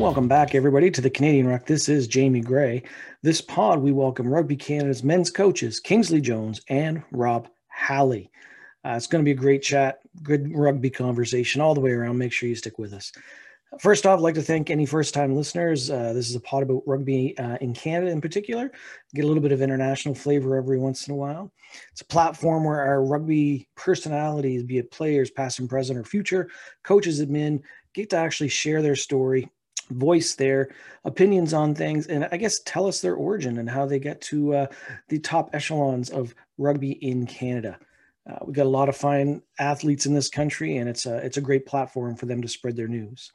Welcome back, everybody, to the Canadian Ruck. This is Jamie Gray. This pod, we welcome Rugby Canada's men's coaches, Kingsley Jones and Rob Howley. Uh, it's going to be a great chat, good rugby conversation all the way around. Make sure you stick with us. First off, I'd like to thank any first time listeners. Uh, this is a pod about rugby uh, in Canada in particular. Get a little bit of international flavor every once in a while. It's a platform where our rugby personalities, be it players, past and present or future, coaches, admin, get to actually share their story voice their opinions on things and I guess tell us their origin and how they get to uh, the top echelons of rugby in Canada. Uh, we've got a lot of fine athletes in this country, and it's a it's a great platform for them to spread their news.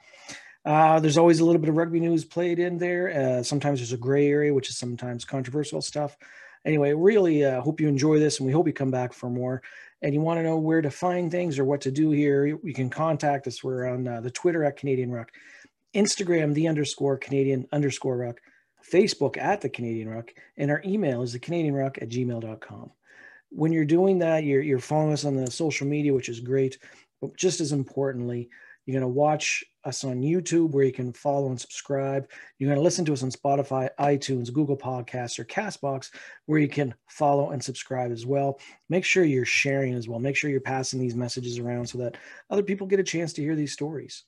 Uh, there's always a little bit of rugby news played in there. Uh, sometimes there's a gray area, which is sometimes controversial stuff. Anyway, really uh, hope you enjoy this, and we hope you come back for more. And you want to know where to find things or what to do here, you can contact us. We're on uh, the Twitter at Canadian Ruck Instagram, the underscore Canadian underscore Ruck, Facebook at the Canadian Ruck, and our email is the Canadian Ruck at gmail.com. When you're doing that, you're, you're following us on the social media, which is great. But just as importantly, you're going to watch us on YouTube where you can follow and subscribe. You're going to listen to us on Spotify, iTunes, Google Podcasts, or Castbox where you can follow and subscribe as well. Make sure you're sharing as well. Make sure you're passing these messages around so that other people get a chance to hear these stories.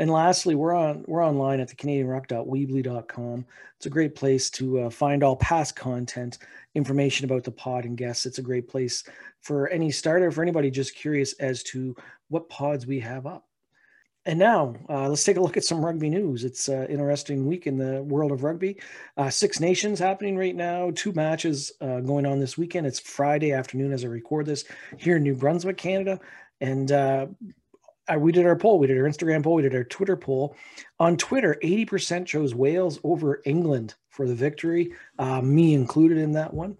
And lastly, we're on we're online at the CanadianRuck.weebly.com. It's a great place to uh, find all past content, information about the pod and guests. It's a great place for any starter, for anybody just curious as to what pods we have up. And now uh, let's take a look at some rugby news. It's an interesting week in the world of rugby. Uh, Six Nations happening right now. Two matches uh, going on this weekend. It's Friday afternoon as I record this here in New Brunswick, Canada. And we did our poll. We did our Instagram poll. We did our Twitter poll. On Twitter, 80% chose Wales over England for the victory, uh, me included in that one.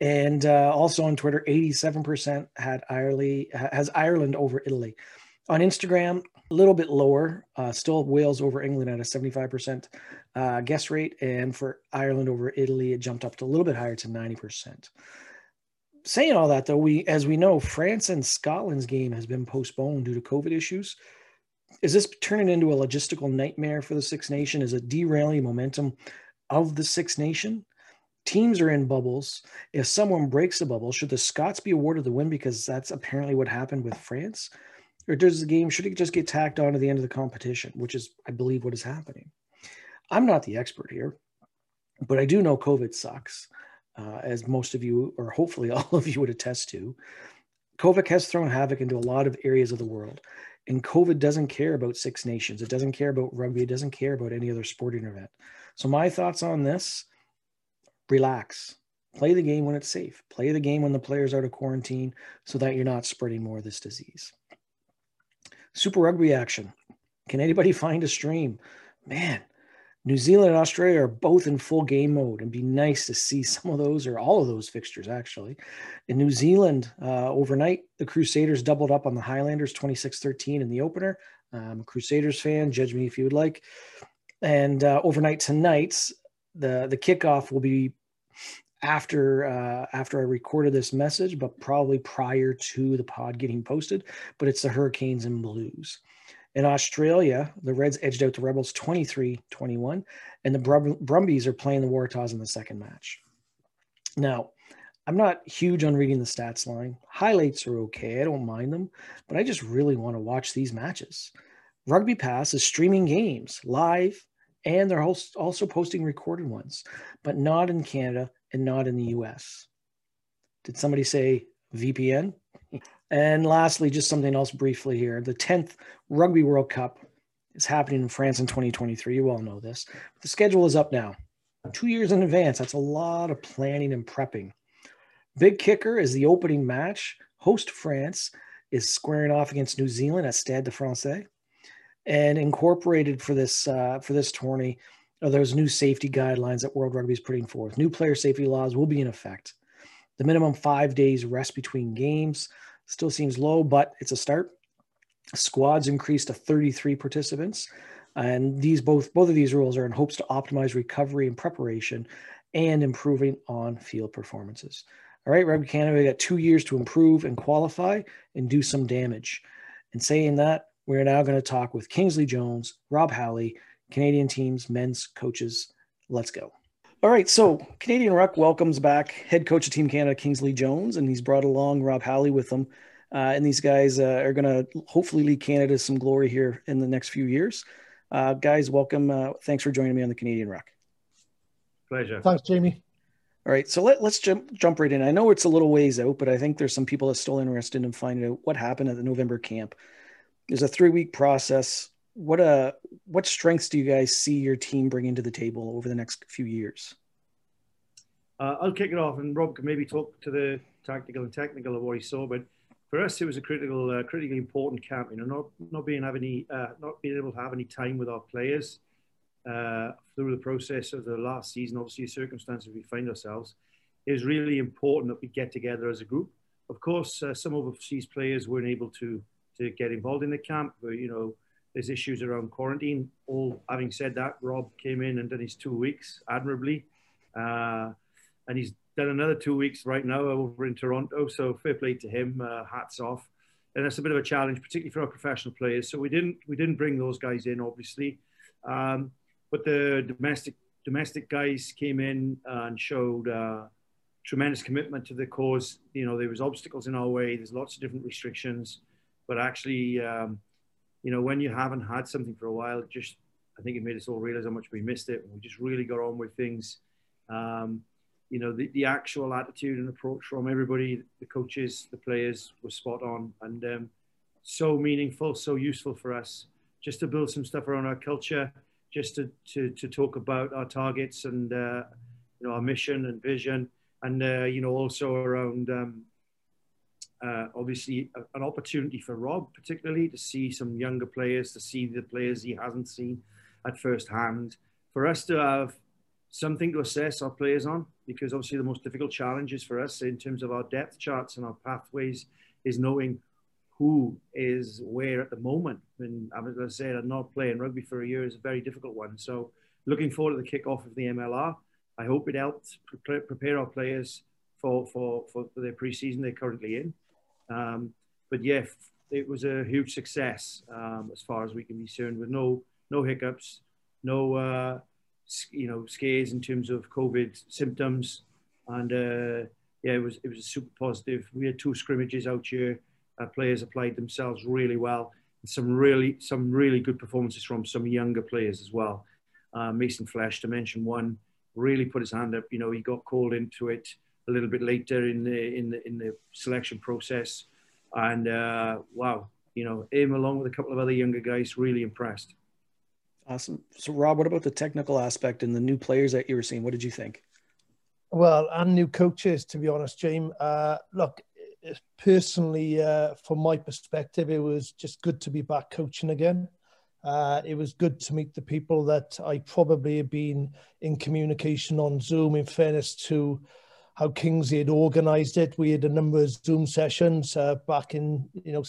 And uh, also on Twitter, 87% had Ireland, has Ireland over Italy. On Instagram, a little bit lower, uh, still Wales over England at a 75% uh, guess rate. And for Ireland over Italy, it jumped up to a little bit higher to 90% saying all that though, we as we know, France and Scotland's game has been postponed due to COVID issues. Is this turning into a logistical nightmare for the Six Nation? Is it derailing momentum of the Six Nation? Teams are in bubbles. If someone breaks a bubble, should the Scots be awarded the win because that's apparently what happened with France? Or does the game should it just get tacked on to the end of the competition, which is I believe what is happening? I'm not the expert here, but I do know COVID sucks uh, as most of you, or hopefully all of you, would attest to. COVID has thrown havoc into a lot of areas of the world. And COVID doesn't care about Six Nations. It doesn't care about rugby. It doesn't care about any other sporting event. So, my thoughts on this relax. Play the game when it's safe. Play the game when the player's out of quarantine so that you're not spreading more of this disease. Super Rugby action. Can anybody find a stream? Man, New Zealand and Australia are both in full game mode, and be nice to see some of those or all of those fixtures actually. In New Zealand, uh, overnight, the Crusaders doubled up on the Highlanders 26 13 in the opener. Um, Crusaders fan, judge me if you would like. And uh, overnight tonight, the, the kickoff will be after uh, after I recorded this message, but probably prior to the pod getting posted. But it's the Hurricanes and Blues. In Australia, the Reds edged out the Rebels 23 21, and the Brum- Brumbies are playing the Waratahs in the second match. Now, I'm not huge on reading the stats line. Highlights are okay, I don't mind them, but I just really want to watch these matches. Rugby Pass is streaming games live, and they're also posting recorded ones, but not in Canada and not in the US. Did somebody say VPN? And lastly, just something else briefly here. The 10th Rugby World Cup is happening in France in 2023. You all know this. The schedule is up now, two years in advance. That's a lot of planning and prepping. Big kicker is the opening match. Host France is squaring off against New Zealand at Stade de Francais. And incorporated for this uh, for this tourney are those new safety guidelines that World Rugby is putting forth. New player safety laws will be in effect. The minimum five days rest between games Still seems low, but it's a start. Squads increased to 33 participants. And these both both of these rules are in hopes to optimize recovery and preparation and improving on field performances. All right, Rugby Canada, we got two years to improve and qualify and do some damage. And saying that, we're now going to talk with Kingsley Jones, Rob Howley, Canadian teams, men's coaches. Let's go. All right, so Canadian Ruck welcomes back head coach of Team Canada, Kingsley Jones, and he's brought along Rob Howley with him. Uh, and these guys uh, are going to hopefully lead Canada some glory here in the next few years. Uh, guys, welcome. Uh, thanks for joining me on the Canadian Ruck. Pleasure. Thanks, Jamie. All right, so let, let's jump jump right in. I know it's a little ways out, but I think there's some people that are still interested in finding out what happened at the November camp. There's a three week process. What uh what strengths do you guys see your team bringing to the table over the next few years? Uh, I'll kick it off, and Rob can maybe talk to the tactical and technical of what he saw. But for us, it was a critical, uh, critically important camp. You know, not not being have any, uh, not being able to have any time with our players uh, through the process of the last season, obviously the circumstances we find ourselves, is really important that we get together as a group. Of course, uh, some overseas players weren't able to to get involved in the camp. But, you know, there's issues around quarantine. All having said that, Rob came in and done his two weeks admirably, uh, and he's done another two weeks right now over in Toronto. So fair play to him. Uh, hats off. And that's a bit of a challenge, particularly for our professional players. So we didn't we didn't bring those guys in, obviously. Um, but the domestic domestic guys came in and showed uh, tremendous commitment to the cause. You know, there was obstacles in our way. There's lots of different restrictions, but actually, um, you know, when you haven't had something for a while, just I think it made us all realize how much we missed it. We just really got on with things. Um, you know, the, the actual attitude and approach from everybody, the coaches, the players, was spot on and um, so meaningful, so useful for us just to build some stuff around our culture just to, to, to talk about our targets and uh, you know our mission and vision, and uh, you know also around um, uh, obviously an opportunity for Rob particularly to see some younger players, to see the players he hasn't seen at first hand, for us to have something to assess our players on, because obviously the most difficult challenges for us in terms of our depth charts and our pathways is knowing who is where at the moment. And as I said, not playing rugby for a year is a very difficult one. So looking forward to the kickoff of the MLR. I hope it helped prepare our players for, for, for their preseason they're currently in. Um, but yeah, it was a huge success um, as far as we can be concerned with no, no hiccups, no, uh, you know, scares in terms of COVID symptoms. And uh, yeah, it was, it was super positive. We had two scrimmages out here uh, players have played themselves really well. Some really, some really good performances from some younger players as well. Uh, Mason Flesch, to mention one, really put his hand up. You know, he got called into it a little bit later in the in the in the selection process, and uh, wow, you know, him along with a couple of other younger guys, really impressed. Awesome. So, Rob, what about the technical aspect and the new players that you were seeing? What did you think? Well, and new coaches, to be honest, James. Uh, look, personally, uh, from my perspective, it was just good to be back coaching again. Uh, it was good to meet the people that I probably have been in communication on Zoom. In fairness to how Kingsley had organised it, we had a number of Zoom sessions uh, back in you know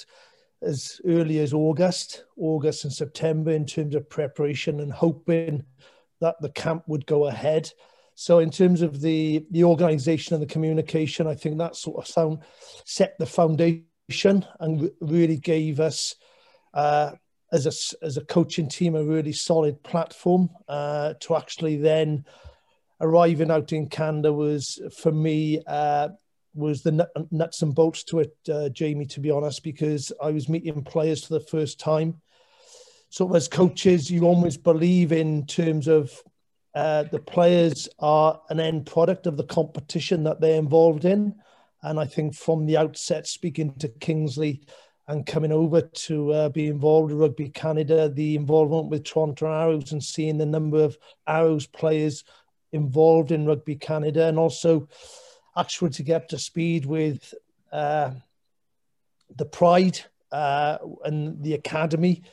as early as August, August and September in terms of preparation and hoping that the camp would go ahead. So in terms of the the organisation and the communication, I think that sort of sound set the foundation and really gave us uh, as a as a coaching team a really solid platform uh, to actually then arriving out in Canada was for me uh, was the nuts and bolts to it, uh, Jamie. To be honest, because I was meeting players for the first time. So as coaches, you almost believe in terms of uh, the players are an end product of the competition that they're involved in. And I think from the outset, speaking to Kingsley and coming over to uh, be involved with Rugby Canada, the involvement with Toronto Arrows and seeing the number of Arrows players involved in Rugby Canada, and also actually to get up to speed with uh, the Pride uh, and the Academy,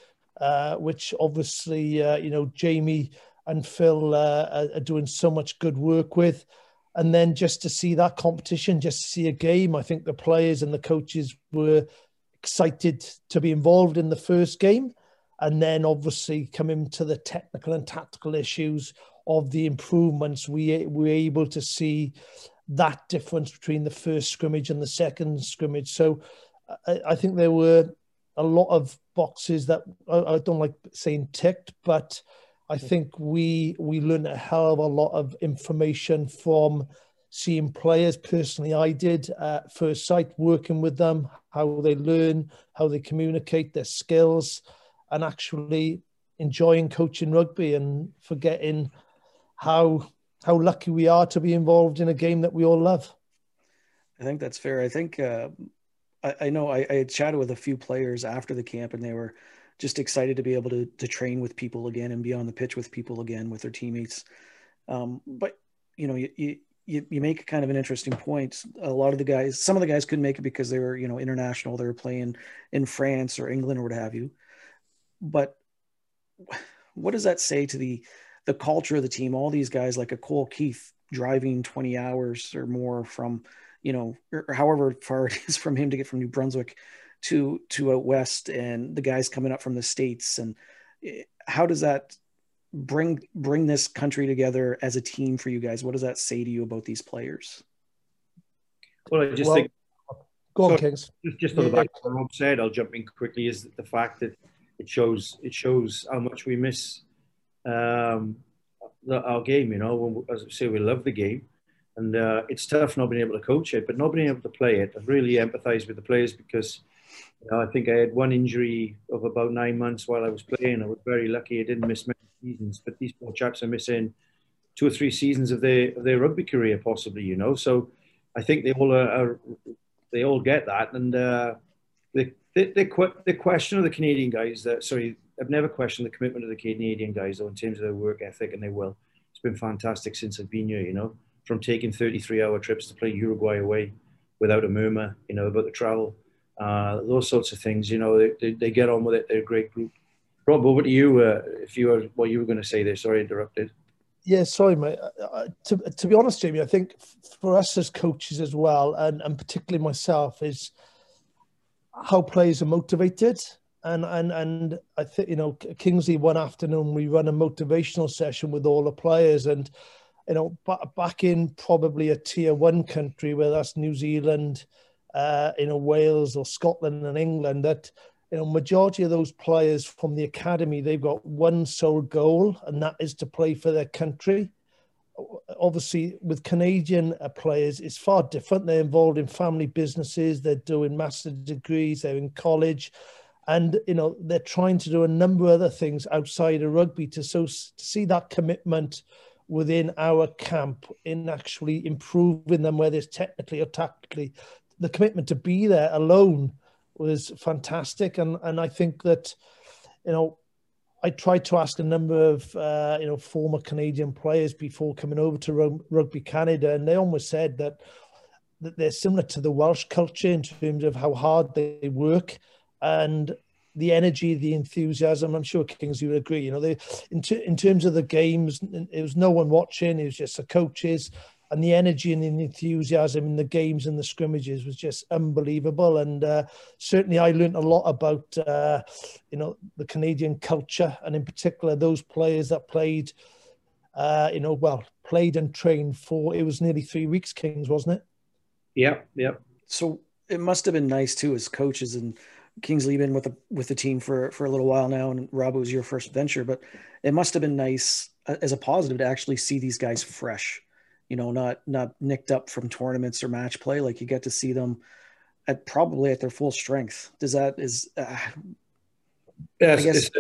uh, which obviously, uh, you know, Jamie and Phil uh, are doing so much good work with. And then just to see that competition, just to see a game, I think the players and the coaches were excited to be involved in the first game. And then obviously coming to the technical and tactical issues of the improvements, we were able to see that difference between the first scrimmage and the second scrimmage. So I, I think there were a lot of boxes that I, I don't like saying ticked, but I hmm. think we we learned a hell of a lot of information from seeing players. Personally, I did at first sight, working with them, how they learn, how they communicate, their skills, and actually enjoying coaching rugby and forgetting how how lucky we are to be involved in a game that we all love. I think that's fair. I think uh, I, I, know I, I had chatted with a few players after the camp, and they were just excited to be able to to train with people again and be on the pitch with people again with their teammates. Um, but you know, you, you you, you make kind of an interesting point. A lot of the guys, some of the guys couldn't make it because they were, you know, international. They were playing in France or England or what have you. But what does that say to the the culture of the team? All these guys like a Cole Keith driving 20 hours or more from, you know, or, or however far it is from him to get from New Brunswick to to out west, and the guys coming up from the states. And eh, how does that bring bring this country together as a team for you guys? What does that say to you about these players? Well, I just well, think. Go on, so Kings. Just, just on the back of what Rob said, I'll jump in quickly. Is the fact that it shows it shows how much we miss um, our game. You know, as I say, we love the game, and uh, it's tough not being able to coach it, but not being able to play it. I really empathise with the players because you know, I think I had one injury of about nine months while I was playing. I was very lucky; I didn't miss many seasons. But these poor chaps are missing two or three seasons of their of their rugby career, possibly. You know, so I think they all are, are they all get that, and uh, the the, the, the question of the Canadian guys that sorry, I've never questioned the commitment of the Canadian guys though in terms of their work ethic, and their will. It's been fantastic since I've been here. You know, from taking 33 hour trips to play Uruguay away without a murmur. You know about the travel. Uh, those sorts of things, you know, they, they, they, get on with it. They're a great group. Rob, over to you. Uh, if you were what you were going to say there, sorry, interrupted. Yeah, sorry, mate. Uh, to, to be honest, Jamie, I think for us as coaches as well, and, and particularly myself, is how players are motivated. And and and I think you know Kingsley one afternoon we run a motivational session with all the players, and you know back in probably a tier one country where that's New Zealand, uh, you know Wales or Scotland and England that you know, majority of those players from the academy, they've got one sole goal, and that is to play for their country. Obviously, with Canadian uh, players, it's far different. They're involved in family businesses, they're doing master degrees, they're in college, and you know they're trying to do a number of other things outside of rugby to so to see that commitment within our camp in actually improving them, whether it's technically or tactically, the commitment to be there alone was fantastic, and and I think that you know I tried to ask a number of uh, you know former Canadian players before coming over to Rugby Canada, and they almost said that that they're similar to the Welsh culture in terms of how hard they work and the energy, the enthusiasm. I'm sure Kings you would agree. You know, they in, t- in terms of the games, it was no one watching. It was just the coaches and the energy and the enthusiasm in the games and the scrimmages was just unbelievable. And uh, certainly, I learned a lot about uh, you know the Canadian culture, and in particular those players that played, uh, you know, well played and trained for it was nearly three weeks. Kings, wasn't it? Yeah, yeah. So it must have been nice too as coaches and. Kingsley been with the with the team for for a little while now, and Rob was your first venture, but it must have been nice uh, as a positive to actually see these guys fresh you know, not not nicked up from tournaments or match play. Like you get to see them at probably at their full strength. Does that is? Uh, yes, guess, it's,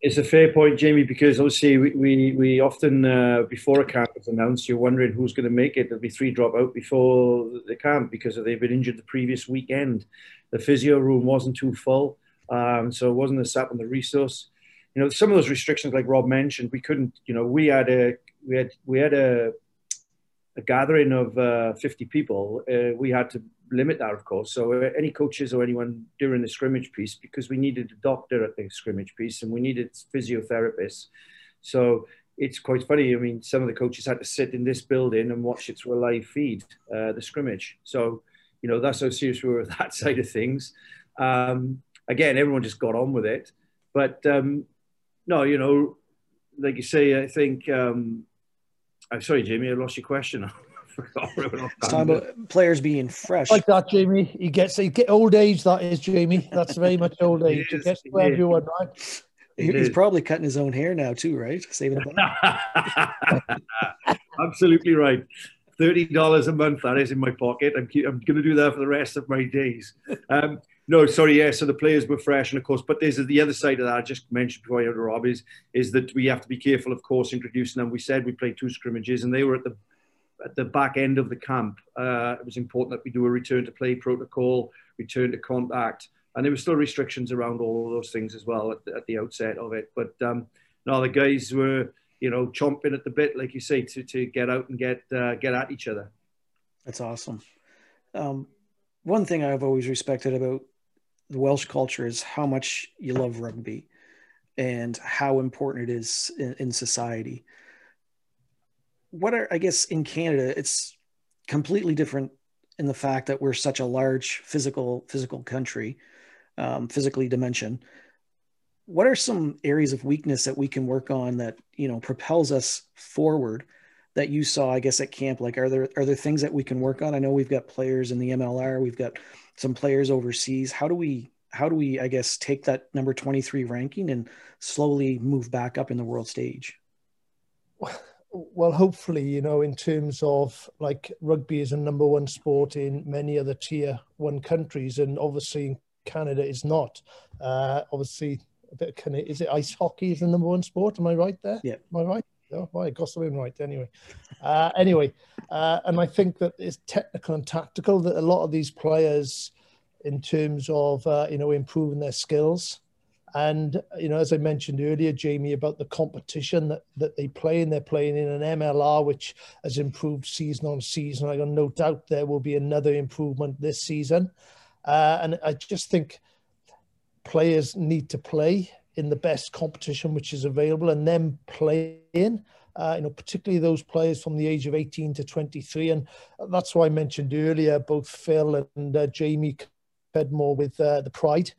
it's, a, fair point, Jamie. Because obviously we we, we often uh, before a camp is announced, you're wondering who's going to make it. There'll be three drop out before the camp because they've been injured the previous weekend. The physio room wasn't too full, um, so it wasn't a sap on the resource. You know, some of those restrictions, like Rob mentioned, we couldn't. You know, we had a we had we had a a gathering of uh, 50 people, uh, we had to limit that, of course. So uh, any coaches or anyone during the scrimmage piece, because we needed a doctor at the scrimmage piece and we needed physiotherapists. So it's quite funny. I mean, some of the coaches had to sit in this building and watch it through a live feed, uh, the scrimmage. So, you know, that's how serious we were with that side of things. Um, again, everyone just got on with it. But um, no, you know, like you say, I think um, I'm sorry, Jamie, I lost your question. it's talking about players being fresh. Like that, Jamie. You get you get old age. That is, Jamie. That's very much old age. It, is, it gets to everyone, right? He's probably cutting his own hair now too, right? Saving Absolutely right. Thirty dollars a month that is in my pocket. I'm I'm going to do that for the rest of my days. Um, no, sorry, yeah. So the players were fresh, and of course, but there's the other side of that. I just mentioned before I had Rob is is that we have to be careful, of course, introducing them. We said we played two scrimmages, and they were at the at the back end of the camp. Uh, it was important that we do a return to play protocol, return to contact, and there were still restrictions around all of those things as well at the, at the outset of it. But um, the guys were you know chomping at the bit, like you say, to to get out and get uh, get at each other. That's awesome. Um, one thing I've always respected about the Welsh culture is how much you love rugby and how important it is in, in society. What are I guess in Canada, it's completely different in the fact that we're such a large physical physical country, um, physically dimension. What are some areas of weakness that we can work on that you know propels us forward? That you saw, I guess, at camp. Like, are there are there things that we can work on? I know we've got players in the MLR, we've got some players overseas. How do we how do we I guess take that number 23 ranking and slowly move back up in the world stage? Well, hopefully, you know, in terms of like rugby is a number one sport in many other tier one countries, and obviously Canada is not. Uh, obviously, a bit of, is it ice hockey is the number one sport? Am I right there? Yeah. Am I right? Oh, well, I got something right anyway. Uh, anyway, uh, and I think that it's technical and tactical that a lot of these players, in terms of uh, you know improving their skills, and you know as I mentioned earlier, Jamie, about the competition that that they play and they're playing in an MLR which has improved season on season. I got no doubt there will be another improvement this season, uh, and I just think players need to play in the best competition which is available and then playing. Uh, you know, particularly those players from the age of 18 to 23. And that's why I mentioned earlier, both Phil and uh, Jamie Cudmore with uh, the pride,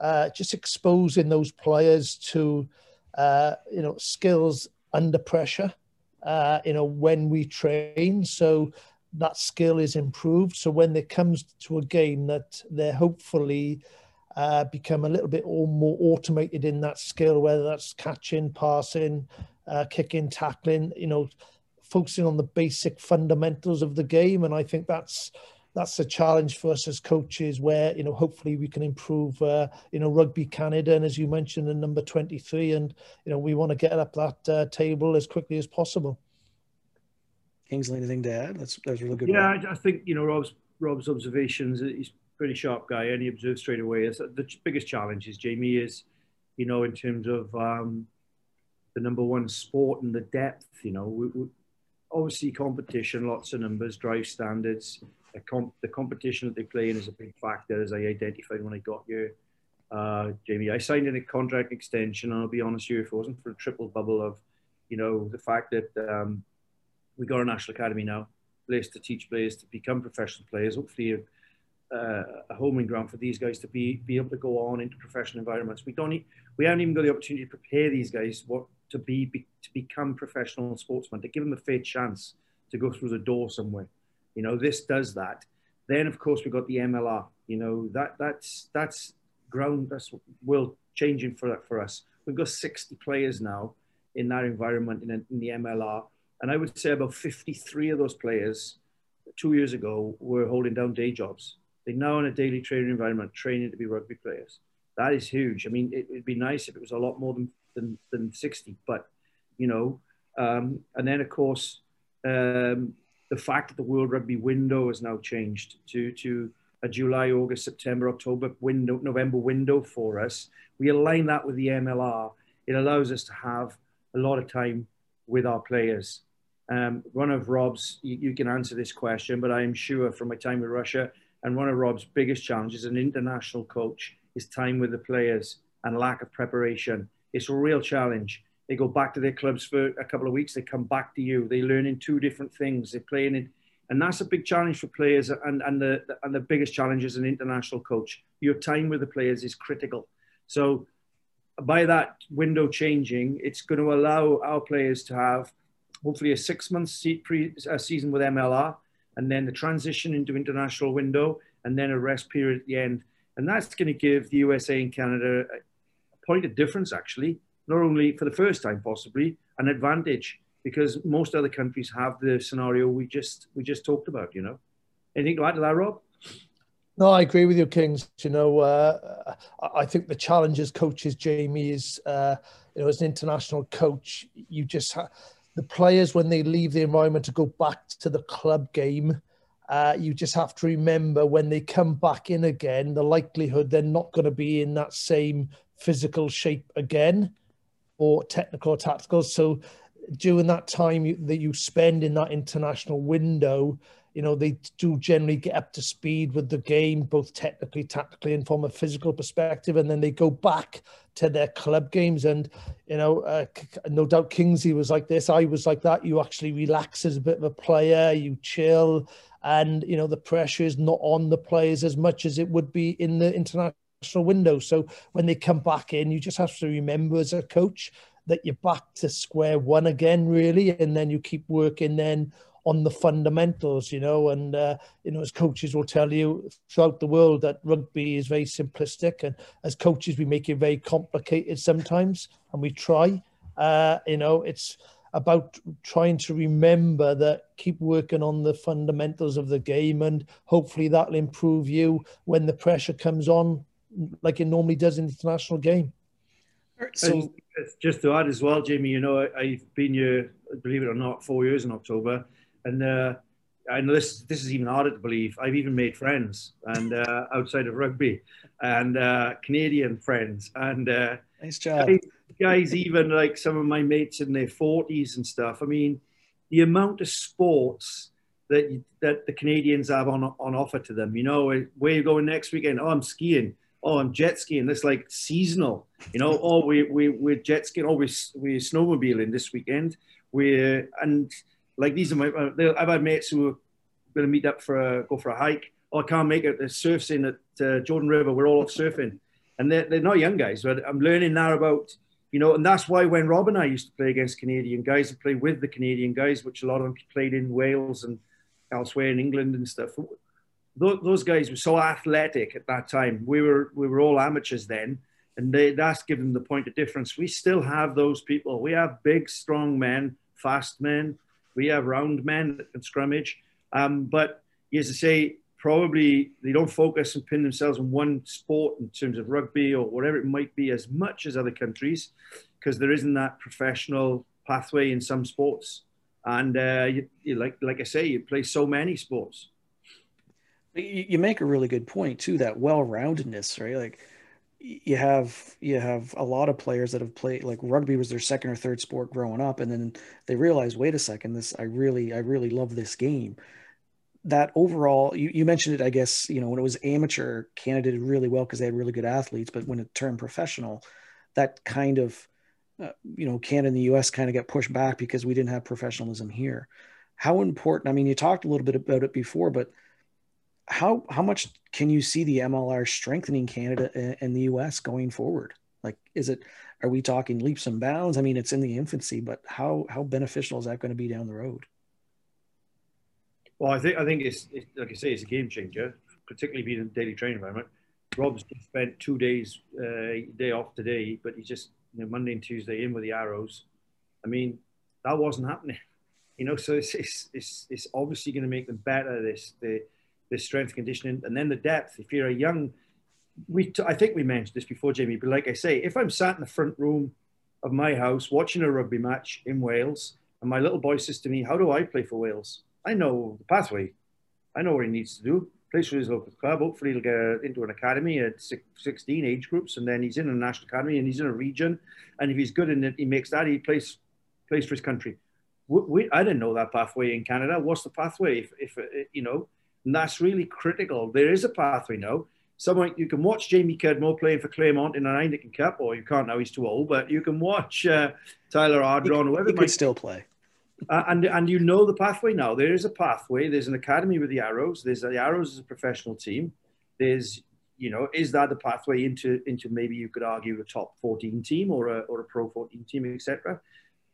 uh, just exposing those players to, uh, you know, skills under pressure, uh, you know, when we train. So that skill is improved. So when it comes to a game that they're hopefully uh, become a little bit more automated in that skill, whether that's catching, passing, uh, kicking, tackling, you know, focusing on the basic fundamentals of the game. And I think that's that's a challenge for us as coaches where, you know, hopefully we can improve, uh, you know, Rugby Canada. And as you mentioned, the number 23. And, you know, we want to get up that uh, table as quickly as possible. Kingsley, anything to add? That's, that's really good. Yeah, I, I think, you know, Rob's, Rob's observations, he's pretty sharp guy, and he observes straight away. So the biggest challenge is Jamie is, you know, in terms of um, the number one sport and the depth. You know, we, we, obviously competition, lots of numbers, drive standards. The, comp, the competition that they play in is a big factor, as I identified when I got here. Uh, Jamie, I signed in a contract extension, and I'll be honest you, if it wasn't for a triple bubble of, you know, the fact that um, we got a national academy now, place to teach players to become professional players. Hopefully, uh, a homing ground for these guys to be be able to go on into professional environments. We don't we haven't even got the opportunity to prepare these guys what to be, be to become professional sportsmen to give them a fair chance to go through the door somewhere. You know, this does that. Then of course we've got the MLR. You know that that's that's ground that's world changing for for us. We've got 60 players now in that environment in, in the MLR, and I would say about 53 of those players two years ago were holding down day jobs They're now in a daily training environment training to be rugby players. That is huge. I mean, it, would be nice if it was a lot more than, than, than 60, but, you know, um, and then of course, um, the fact that the World Rugby window has now changed to, to a July, August, September, October window, November window for us. We align that with the MLR. It allows us to have a lot of time with our players. Um, one of Rob's, you, you, can answer this question, but I am sure from my time with Russia, and one of Rob's biggest challenges as an international coach is time with the players and lack of preparation. It's a real challenge. They go back to their clubs for a couple of weeks. They come back to you. They learn in two different things. They're playing it, and that's a big challenge for players. And, and the and the biggest challenge as an international coach, your time with the players is critical. So, by that window changing, it's going to allow our players to have hopefully a six month season with MLR and then the transition into international window, and then a rest period at the end. And that's going to give the USA and Canada a point of difference, actually, not only for the first time, possibly an advantage because most other countries have the scenario we just we just talked about. You know, anything to add to that, Rob? No, I agree with you, Kings. You know, uh, I think the challenge as coaches, Jamie, is uh, you know, as an international coach, you just ha- the players when they leave the environment to go back to the club game. Uh, you just have to remember when they come back in again, the likelihood they're not going to be in that same physical shape again, or technical or tactical. So during that time you, that you spend in that international window, you know, they do generally get up to speed with the game, both technically, tactically, and from a physical perspective. And then they go back to their club games. And, you know, uh, no doubt Kingsley was like this. I was like that. You actually relax as a bit of a player, you chill. And, you know, the pressure is not on the players as much as it would be in the international window. So when they come back in, you just have to remember as a coach that you're back to square one again, really, and then you keep working then on the fundamentals, you know, and uh, you know, as coaches will tell you throughout the world that rugby is very simplistic, and as coaches we make it very complicated sometimes, and we try. Uh, you know, it's about trying to remember that keep working on the fundamentals of the game, and hopefully that'll improve you when the pressure comes on, like it normally does in the international game. So just to add as well, Jamie, you know, I, have been here, believe it or not, four years in October, and uh, I know this this is even harder to believe. I've even made friends, and uh, outside of rugby, and uh, Canadian friends, and uh, nice job, guys, guys. Even like some of my mates in their forties and stuff. I mean, the amount of sports that that the Canadians have on on offer to them. You know, where you going next weekend? Oh, I'm skiing oh, I'm jet skiing. It's like seasonal, you know. oh, we we we're jet skiing. Oh, we we snowmobiling this weekend. We're and like these are my. I've had mates who are going to meet up for a go for a hike. Oh, I can't make it. There's surfing at uh, Jordan River. We're all off surfing, and they're, they're not young guys. But I'm learning now about you know, and that's why when Rob and I used to play against Canadian guys and play with the Canadian guys, which a lot of them played in Wales and elsewhere in England and stuff those guys were so athletic at that time. We were we were all amateurs then, and they, that's given the point of difference. We still have those people. We have big, strong men, fast men. We have round men that can scrummage. Um, but as I say, probably they don't focus and pin themselves on one sport in terms of rugby or whatever it might be as much as other countries, because there isn't that professional pathway in some sports. And uh, you, you, like like I say, you play so many sports you make a really good point too that well-roundedness right? Like you have you have a lot of players that have played like rugby was their second or third sport growing up and then they realize wait a second this i really i really love this game. That overall you, you mentioned it i guess you know when it was amateur canada did really well because they had really good athletes but when it turned professional that kind of uh, you know canada and the us kind of got pushed back because we didn't have professionalism here. How important i mean you talked a little bit about it before but how how much can you see the MLR strengthening Canada and the US going forward? Like, is it are we talking leaps and bounds? I mean, it's in the infancy, but how how beneficial is that going to be down the road? Well, I think I think it's, it's like I say, it's a game changer, particularly being in a daily training environment. Rob's spent two days uh, day off today, but he's just you know, Monday and Tuesday in with the arrows. I mean, that wasn't happening, you know. So it's it's it's, it's obviously going to make them better. This the the strength conditioning, and then the depth. If you're a young, we t- I think we mentioned this before, Jamie. But like I say, if I'm sat in the front room of my house watching a rugby match in Wales, and my little boy says to me, "How do I play for Wales?" I know the pathway. I know what he needs to do. Plays for his local club. Hopefully, he'll get into an academy at 16 age groups, and then he's in a national academy and he's in a region. And if he's good in it, he makes that. He plays plays for his country. We, we, I didn't know that pathway in Canada. What's the pathway? If, if you know, and that's really critical. There is a pathway now. Someone you can watch Jamie Cudmore playing for Clermont in an Heineken Cup, or you can't now; he's too old. But you can watch uh, Tyler Ardron, whoever he might still play. Uh, and and you know the pathway now. There is a pathway. There's an academy with the Arrows. There's the Arrows as a professional team. There's you know is that the pathway into into maybe you could argue a top 14 team or a or a pro 14 team, etc.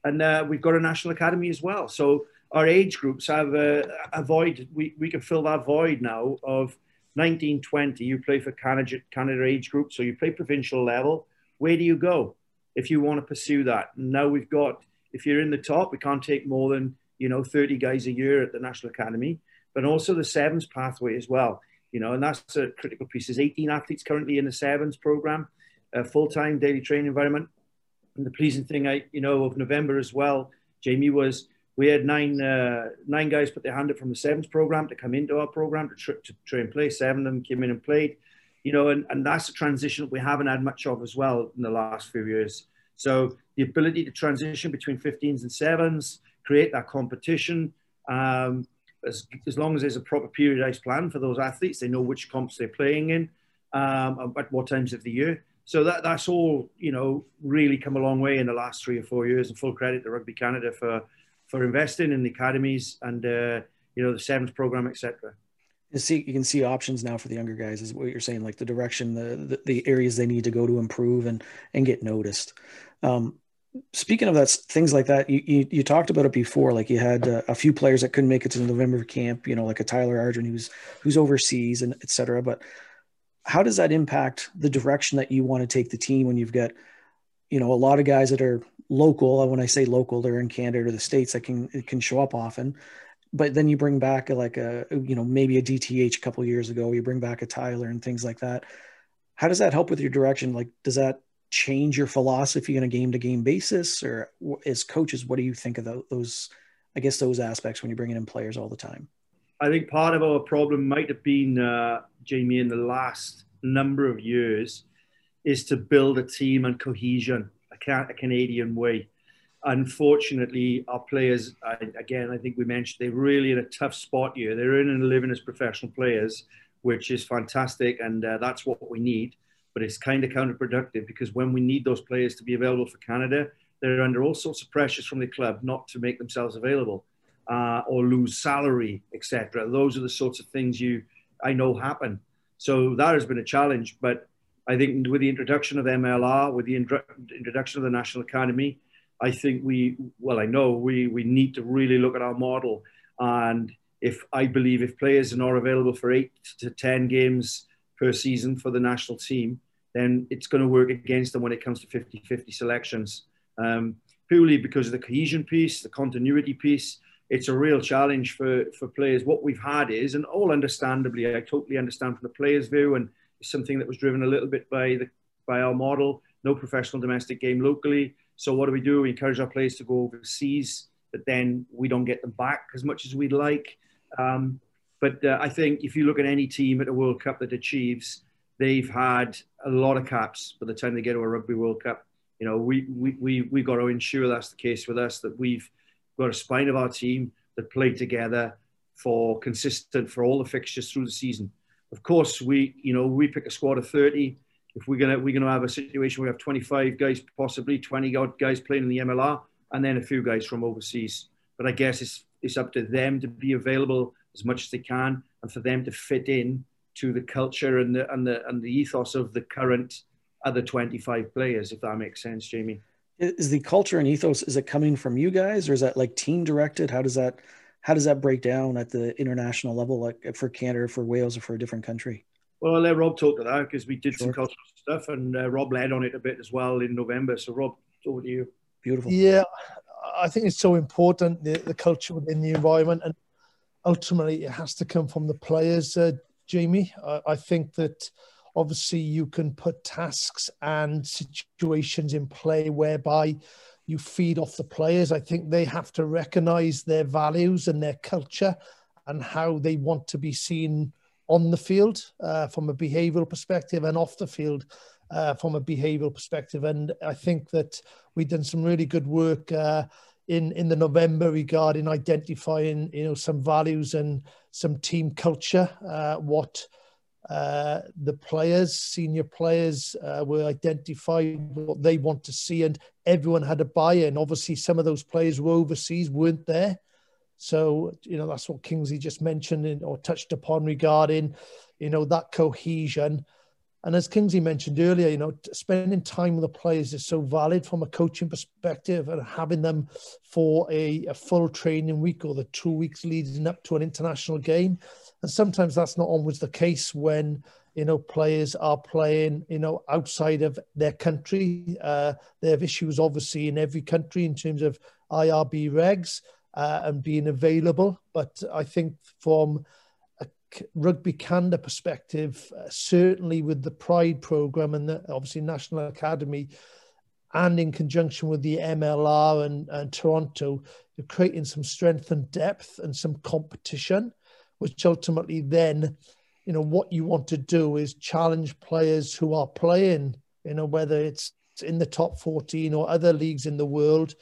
And uh, we've got a national academy as well. So our age groups have a, a void. We, we can fill that void now of 1920. You play for Canada, Canada age group, so you play provincial level, where do you go if you want to pursue that? Now we've got, if you're in the top, we can't take more than, you know, 30 guys a year at the National Academy, but also the sevens pathway as well. You know, and that's a critical piece. There's 18 athletes currently in the sevens program, full-time daily training environment. And the pleasing thing, I, you know, of November as well, Jamie, was we had nine uh, nine guys put their hand up from the sevens program to come into our program to, tr- to try and play. Seven of them came in and played, you know, and, and that's a transition we haven't had much of as well in the last few years. So the ability to transition between 15s and sevens, create that competition, um, as, as long as there's a proper periodized plan for those athletes, they know which comps they're playing in, um, at what times of the year. So that that's all you know really come a long way in the last three or four years. And full credit to Rugby Canada for for investing in the academies and uh, you know the sevens program, etc. You see, you can see options now for the younger guys. Is what you're saying, like the direction, the the, the areas they need to go to improve and and get noticed. Um, speaking of that, things like that, you, you, you talked about it before. Like you had uh, a few players that couldn't make it to the November camp. You know, like a Tyler Ardron who's who's overseas and etc. But how does that impact the direction that you want to take the team when you've got, you know, a lot of guys that are local. When I say local, they're in Canada or the states that can can show up often. But then you bring back a, like a you know maybe a DTH a couple years ago. You bring back a Tyler and things like that. How does that help with your direction? Like, does that change your philosophy on a game to game basis, or as coaches, what do you think of those? I guess those aspects when you're bringing in players all the time. I think part of our problem might have been uh, Jamie in the last number of years is to build a team and cohesion a Canadian way. Unfortunately, our players, again, I think we mentioned, they're really in a tough spot here. They're in and living as professional players, which is fantastic, and uh, that's what we need. But it's kind of counterproductive because when we need those players to be available for Canada, they're under all sorts of pressures from the club not to make themselves available uh, or lose salary, etc. Those are the sorts of things you I know happen. So that has been a challenge. But I think with the introduction of MLR, with the introduction of the National Academy, I think we, well, I know we, we need to really look at our model. And if I believe if players are not available for eight to 10 games per season for the national team, then it's going to work against them when it comes to 50 50 selections. Um, purely because of the cohesion piece, the continuity piece. It's a real challenge for, for players. What we've had is, and all understandably, I totally understand from the players' view and something that was driven a little bit by the by our model. No professional domestic game locally. So what do we do? We encourage our players to go overseas, but then we don't get them back as much as we'd like. Um, but uh, I think if you look at any team at a World Cup that achieves, they've had a lot of caps by the time they get to a Rugby World Cup. You know, we, we, we, we've got to ensure that's the case with us, that we've got a spine of our team that play together for consistent for all the fixtures through the season. Of course, we you know we pick a squad of 30. If we're gonna we're gonna have a situation where we have 25 guys, possibly 20 odd guys playing in the MLR, and then a few guys from overseas. But I guess it's it's up to them to be available as much as they can, and for them to fit in to the culture and the and the and the ethos of the current other 25 players, if that makes sense, Jamie. Is the culture and ethos is it coming from you guys, or is that like team directed? How does that how does that break down at the international level, like for Canada, for Wales, or for a different country? Well, I'll let Rob talk to that because we did sure. some cultural stuff, and uh, Rob led on it a bit as well in November. So, Rob, over to you. Beautiful. Yeah, I think it's so important the, the culture within the environment, and ultimately it has to come from the players. Uh, Jamie, I, I think that obviously you can put tasks and situations in play whereby you feed off the players. I think they have to recognize their values and their culture and how they want to be seen on the field uh, from a behavioral perspective and off the field uh, from a behavioral perspective. And I think that we've done some really good work uh, in in the November regarding identifying you know some values and some team culture. Uh, what uh, the players, senior players, uh, were identified what they want to see, and everyone had a buy-in. Obviously, some of those players were overseas, weren't there, so you know that's what Kingsley just mentioned in, or touched upon regarding, you know, that cohesion. And as Kingsley mentioned earlier, you know, spending time with the players is so valid from a coaching perspective, and having them for a, a full training week or the two weeks leading up to an international game and sometimes that's not always the case when you know, players are playing, you know, outside of their country. Uh, they have issues, obviously, in every country in terms of IRB regs uh, and being available. But I think from Rugby Canada perspective, uh, certainly with the Pride program and the, obviously National Academy, and in conjunction with the MLR and, and Toronto, you're creating some strength and depth and some competition, which ultimately then, you know, what you want to do is challenge players who are playing, you know, whether it's in the top 14 or other leagues in the world,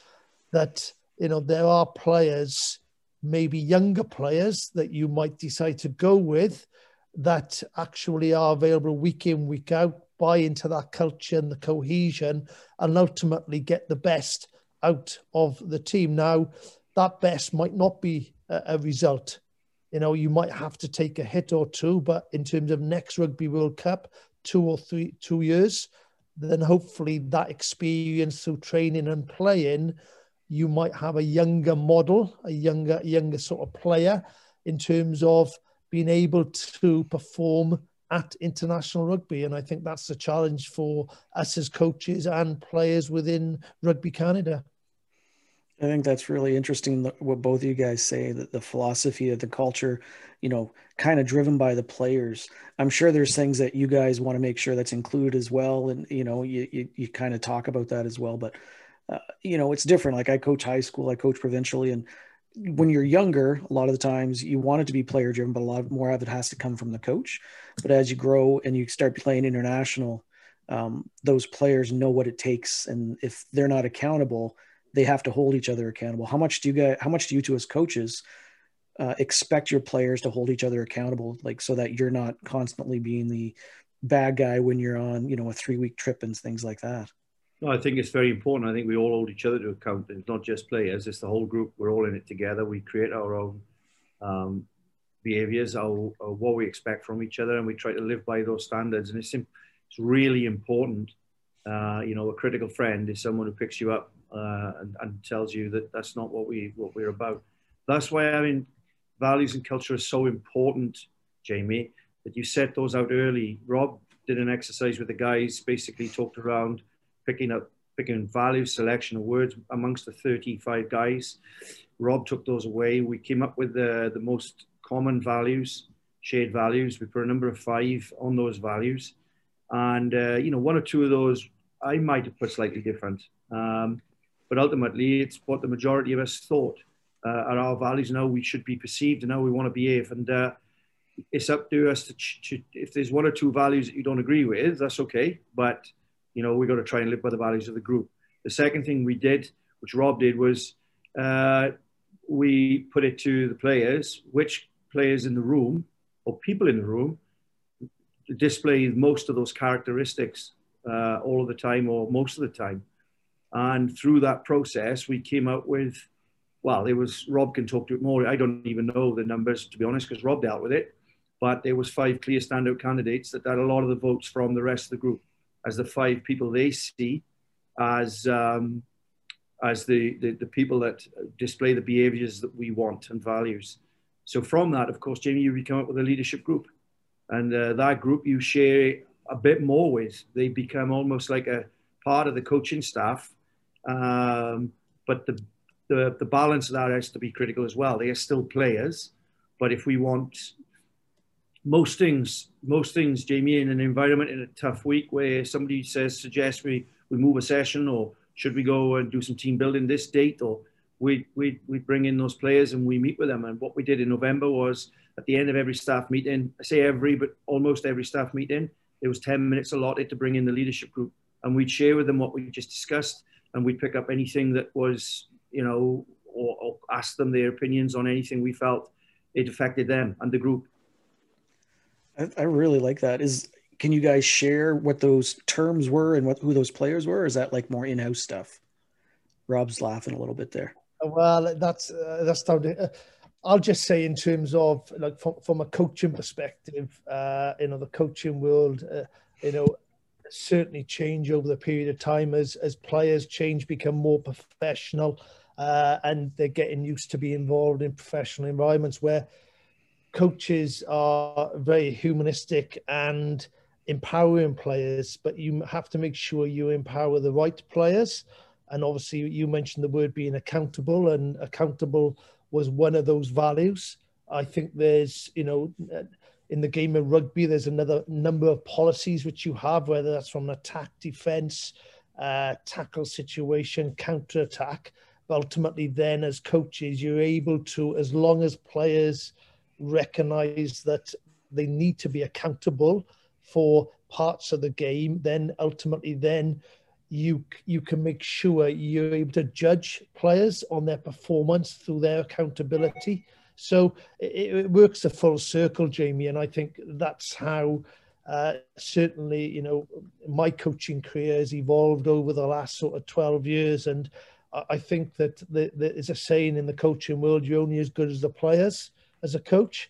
that, you know, there are players, maybe younger players that you might decide to go with that actually are available week in, week out, buy into that culture and the cohesion and ultimately get the best out of the team. Now, that best might not be a, result. You know, you might have to take a hit or two, but in terms of next Rugby World Cup, two or three, two years, then hopefully that experience through training and playing, you might have a younger model, a younger, younger sort of player in terms of being able to perform at international rugby. And I think that's the challenge for us as coaches and players within Rugby Canada. I think that's really interesting what both of you guys say that the philosophy of the culture, you know, kind of driven by the players. I'm sure there's things that you guys want to make sure that's included as well. And, you know, you, you, you kind of talk about that as well. But, you know, it's different. Like I coach high school, I coach provincially, and when you're younger, a lot of the times you want it to be player driven, but a lot more of it has to come from the coach. But as you grow and you start playing international, um, those players know what it takes, and if they're not accountable, they have to hold each other accountable. How much do you get? How much do you two as coaches uh, expect your players to hold each other accountable, like so that you're not constantly being the bad guy when you're on, you know, a three week trip and things like that? No, I think it's very important. I think we all hold each other to account. It's not just players; it's the whole group. We're all in it together. We create our own um, behaviors, our, our, what we expect from each other, and we try to live by those standards. And it's it's really important. Uh, you know, a critical friend is someone who picks you up uh, and, and, tells you that that's not what we what we're about. That's why I mean, values and culture is so important, Jamie. That you set those out early. Rob did an exercise with the guys, basically talked around picking up picking value selection of words amongst the 35 guys. Rob took those away. We came up with the, the most common values, shared values. We put a number of five on those values. And, uh, you know, one or two of those I might have put slightly different. Um, but ultimately, it's what the majority of us thought uh, are our values and how we should be perceived and how we want to behave. And uh, it's up to us to, to, if there's one or two values that you don't agree with, that's okay. But you know, we got to try and live by the values of the group. The second thing we did, which Rob did, was uh, we put it to the players, which players in the room or people in the room display most of those characteristics uh, all of the time or most of the time. And through that process, we came out with, well, it was, Rob can talk to it more. I don't even know the numbers, to be honest, because Rob dealt with it. But there was five clear standout candidates that had a lot of the votes from the rest of the group as the five people they see as um, as the, the, the people that display the behaviors that we want and values. So from that, of course, Jamie, you come up with a leadership group, and uh, that group you share a bit more with. They become almost like a part of the coaching staff, um, but the, the the balance of that has to be critical as well. They are still players, but if we want most things, most things, Jamie, in an environment in a tough week where somebody says, suggest we, we move a session or should we go and do some team building this date or we, we, we bring in those players and we meet with them. And what we did in November was at the end of every staff meeting, I say every, but almost every staff meeting, there was 10 minutes allotted to bring in the leadership group. And we'd share with them what we just discussed and we'd pick up anything that was, you know, or, or ask them their opinions on anything we felt it affected them and the group. I, really like that. Is can you guys share what those terms were and what who those players were? is that like more in-house stuff? Rob's laughing a little bit there. Well, that's uh, that's to, uh, I'll just say in terms of like from, from a coaching perspective, uh, you know, the coaching world, uh, you know, certainly change over the period of time as as players change, become more professional, uh, and they're getting used to be involved in professional environments where coaches are very humanistic and empowering players, but you have to make sure you empower the right players. And obviously, you mentioned the word being accountable, and accountable was one of those values. I think there's, you know, in the game of rugby, there's another number of policies which you have, whether that's from an attack, defense, uh, tackle situation, counter attack. But ultimately, then as coaches, you're able to, as long as players recognize that they need to be accountable for parts of the game, then ultimately, then you you can make sure you're able to judge players on their performance through their accountability. So it, it works a full circle, Jamie, and I think that's how uh, certainly, you know, my coaching career has evolved over the last sort of 12 years. And I think that there is a saying in the coaching world, you're only as good as the players as a coach.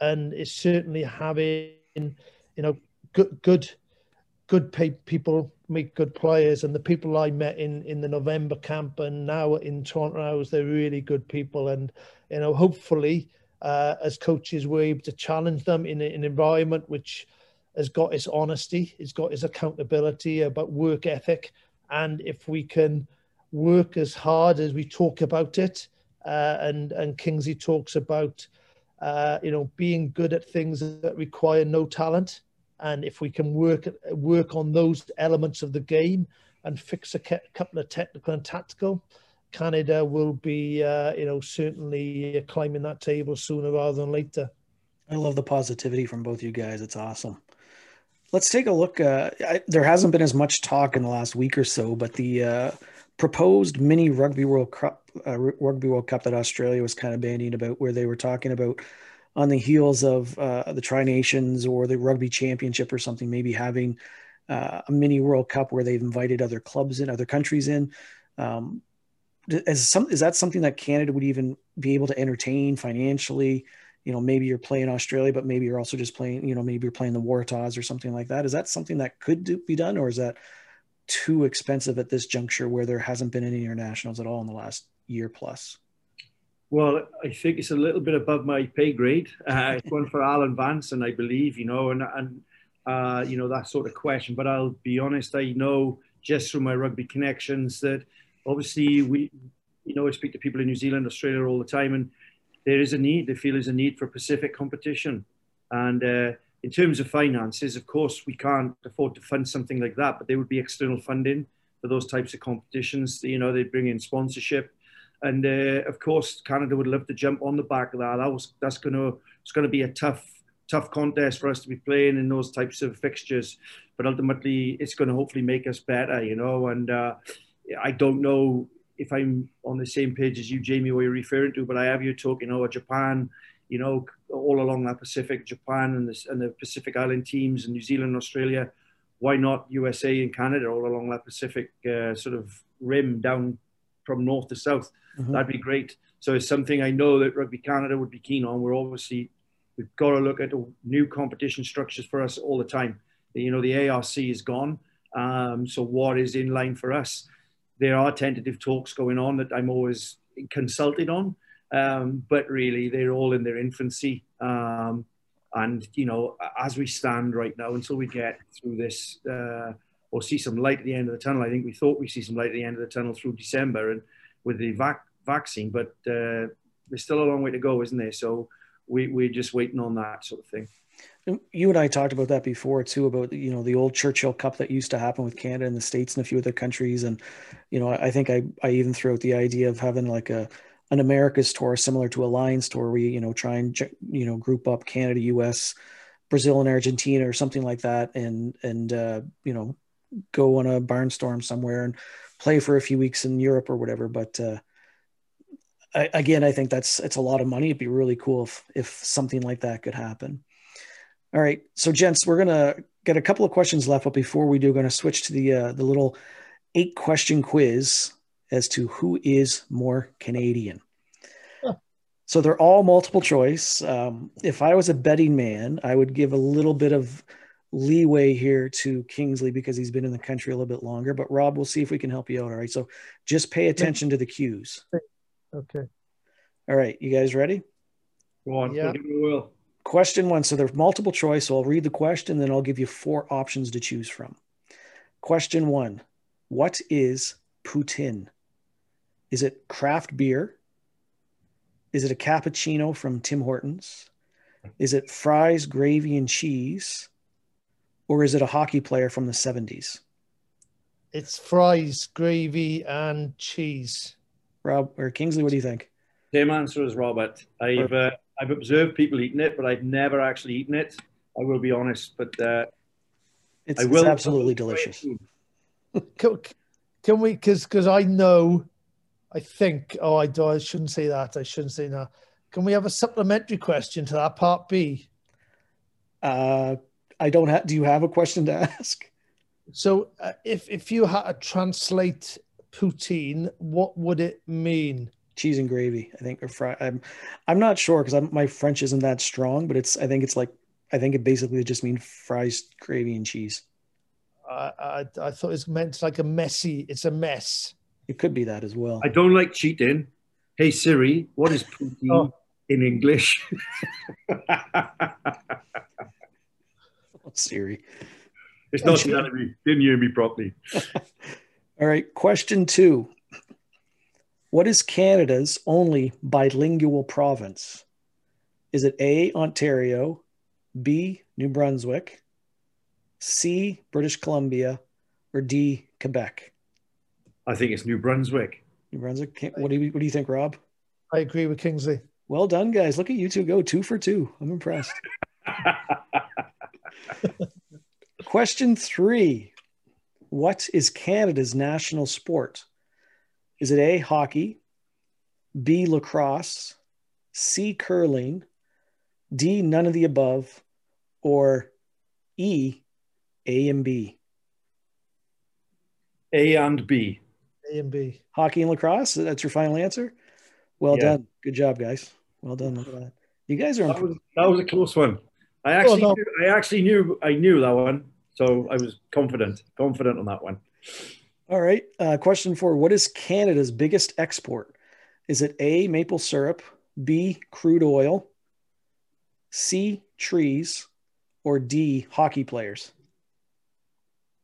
And it's certainly having, you know, good, good, good people make good players. And the people I met in, in the November camp and now in Toronto they're really good people. And, you know, hopefully, uh, as coaches, we're able to challenge them in an environment which, has got its honesty, he's got its accountability about work ethic. And if we can work as hard as we talk about it, uh, and and Kingsley talks about, uh, you know, being good at things that require no talent, and if we can work work on those elements of the game and fix a couple of technical and tactical, Canada will be, uh, you know, certainly climbing that table sooner rather than later. I love the positivity from both you guys. It's awesome. Let's take a look. Uh, I, there hasn't been as much talk in the last week or so, but the uh, proposed mini Rugby World Cup, uh, Rugby World Cup that Australia was kind of bandying about, where they were talking about on the heels of uh, the Tri Nations or the Rugby Championship or something, maybe having uh, a mini World Cup where they've invited other clubs in, other countries in. Um, is some is that something that Canada would even be able to entertain financially? you know maybe you're playing Australia, but maybe you're also just playing you know maybe you're playing the Waratahs or something like that. Is that something that could do, be done, or is that too expensive at this juncture where there hasn't been any internationals at all in the last year plus? Well, I think it's a little bit above my pay grade. Uh, it's one for Allen Vansen, and I believe, you know, and and uh, you know that sort of question. But I'll be honest, I know just through my rugby connections that obviously we, you know, I speak to people in New Zealand, Australia all the time, and there is a need. They feel there's a need for Pacific competition. And uh, in terms of finances, of course, we can't afford to fund something like that, but there would be external funding for those types of competitions. You know, they bring in sponsorship. And uh, of course, Canada would love to jump on the back of that. That was that's going to it's going to be a tough tough contest for us to be playing in those types of fixtures. But ultimately, it's going to hopefully make us better. You know, and uh, I don't know if I'm on the same page as you, Jamie, what you're referring to, but I have you talking, oh, Japan, you know, all along that Pacific, Japan and the, and the Pacific Island teams and New Zealand, Australia. Why not USA and Canada all along that Pacific uh, sort of rim down from north to south? Mm-hmm. That'd be great. So it's something I know that Rugby Canada would be keen on. We're obviously, we've got to look at new competition structures for us all the time. You know, the ARC is gone. Um, so what is in line for us? there are tentative talks going on that I'm always consulted on, um, but really they're all in their infancy. Um, and you know, as we stand right now, until we get through this uh, or see some light at the end of the tunnel, I think we thought we see some light at the end of the tunnel through December and with the vac- vaccine, but uh, there's still a long way to go, isn't there? So we, we're just waiting on that sort of thing you and I talked about that before too, about you know the old Churchill Cup that used to happen with Canada and the states and a few other countries, and you know I think I I even threw out the idea of having like a an America's tour similar to a Lions tour, where you you know try and you know group up Canada, U.S., Brazil, and Argentina or something like that, and and uh, you know go on a barnstorm somewhere and play for a few weeks in Europe or whatever, but. Uh, I, again, I think that's it's a lot of money. It'd be really cool if if something like that could happen. All right, so gents, we're gonna get a couple of questions left, but before we do, we're gonna switch to the uh, the little eight question quiz as to who is more Canadian. So they're all multiple choice. Um, if I was a betting man, I would give a little bit of leeway here to Kingsley because he's been in the country a little bit longer. But Rob, we'll see if we can help you out. All right. So just pay attention to the cues. Okay. All right. You guys ready? Go on. Yeah. question one. So there's multiple choice. So I'll read the question, then I'll give you four options to choose from. Question one What is poutine? Is it craft beer? Is it a cappuccino from Tim Hortons? Is it fries, gravy, and cheese? Or is it a hockey player from the 70s? It's fries, gravy, and cheese. Rob or Kingsley, what do you think? Same answer as Robert. I've uh, I've observed people eating it, but I've never actually eaten it. I will be honest, but uh, it's, it's absolutely delicious. Can, can we? Because because I know, I think. Oh, I do. I shouldn't say that. I shouldn't say that. Can we have a supplementary question to that part B? Uh, I don't have. Do you have a question to ask? So, uh, if if you had to translate poutine, what would it mean? Cheese and gravy, I think, or fry. I'm, I'm not sure because my French isn't that strong, but it's. I think it's like. I think it basically just means fries, gravy, and cheese. I, I, I thought it was meant like a messy. It's a mess. It could be that as well. I don't like cheating. Hey Siri, what is poutine oh. in English? Oh, Siri. It's not me. Didn't hear me properly. All right. Question two. What is Canada's only bilingual province? Is it A, Ontario, B, New Brunswick, C, British Columbia, or D, Quebec? I think it's New Brunswick. New Brunswick. What do you What do you think, Rob? I agree with Kingsley. Well done, guys. Look at you two go two for two. I'm impressed. Question three What is Canada's national sport? Is it A, hockey, B, lacrosse, C, curling, D, none of the above, or E, A and B? A and B. A and B. Hockey and lacrosse? That's your final answer? Well yeah. done. Good job, guys. Well done. Look at that. You guys are. That was, that was a close one. I actually, oh, no. knew, I actually knew, I knew that one, so I was confident, confident on that one. All right. Uh, question four: What is Canada's biggest export? Is it A. Maple syrup, B. Crude oil, C. Trees, or D. Hockey players?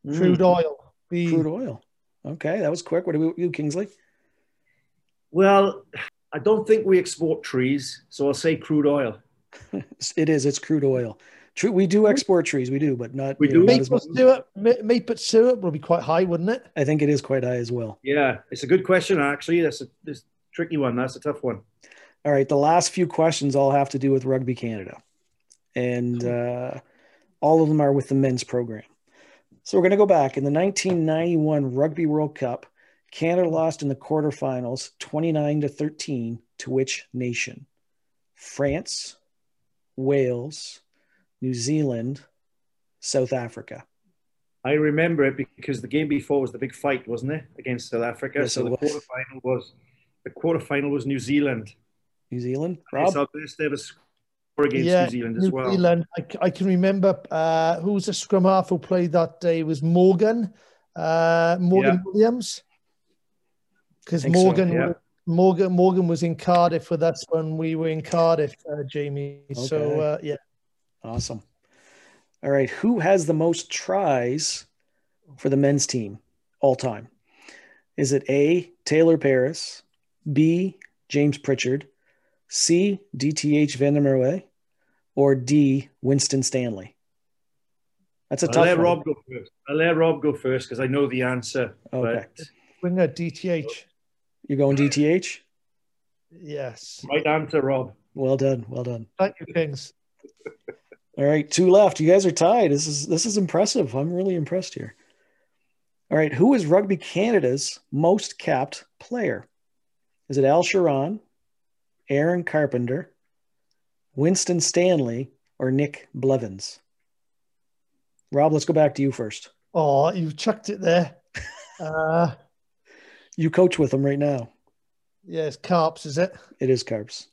Crude mm. oil. B. Crude oil. Okay, that was quick. What do you, Kingsley? Well, I don't think we export trees, so I'll say crude oil. it is. It's crude oil. True, we do export trees. We do, but not. We do. Know, maple syrup, maple syrup will be quite high, wouldn't it? I think it is quite high as well. Yeah, it's a good question. Actually, that's a, that's a tricky one. That's a tough one. All right, the last few questions all have to do with Rugby Canada, and uh, all of them are with the men's program. So we're going to go back in the 1991 Rugby World Cup. Canada lost in the quarterfinals, 29 to 13, to which nation? France, Wales, New Zealand, South Africa. I remember it because the game before was the big fight, wasn't it, against South Africa? Yes, so the was. quarterfinal was the quarterfinal was New Zealand. New Zealand, Rob. So best ever against yeah, New Zealand as New well. Zealand. I, I can remember uh, who was the scrum half who played that day it was Morgan, uh, Morgan yeah. Williams, because Morgan. So, yeah. Morgan Morgan was in Cardiff with us when we were in Cardiff, uh, Jamie. Okay. So uh, yeah, Awesome. All right. Who has the most tries for the men's team all time? Is it A, Taylor Paris, B, James Pritchard, C, DTH Van der Merwe, or D, Winston Stanley? That's a I'll tough let one. Rob go first. I'll let Rob go first because I know the answer. Okay. But... Bring a DTH. You're going DTH? Yes. Right answer, Rob. Well done. Well done. Thank you, Kings. All right, two left. You guys are tied. This is this is impressive. I'm really impressed here. All right, who is Rugby Canada's most capped player? Is it Al Charron, Aaron Carpenter, Winston Stanley, or Nick Blevins? Rob, let's go back to you first. Oh, you've chucked it there. Uh, you coach with them right now. Yeah, it's Carps, is it? It is Carps.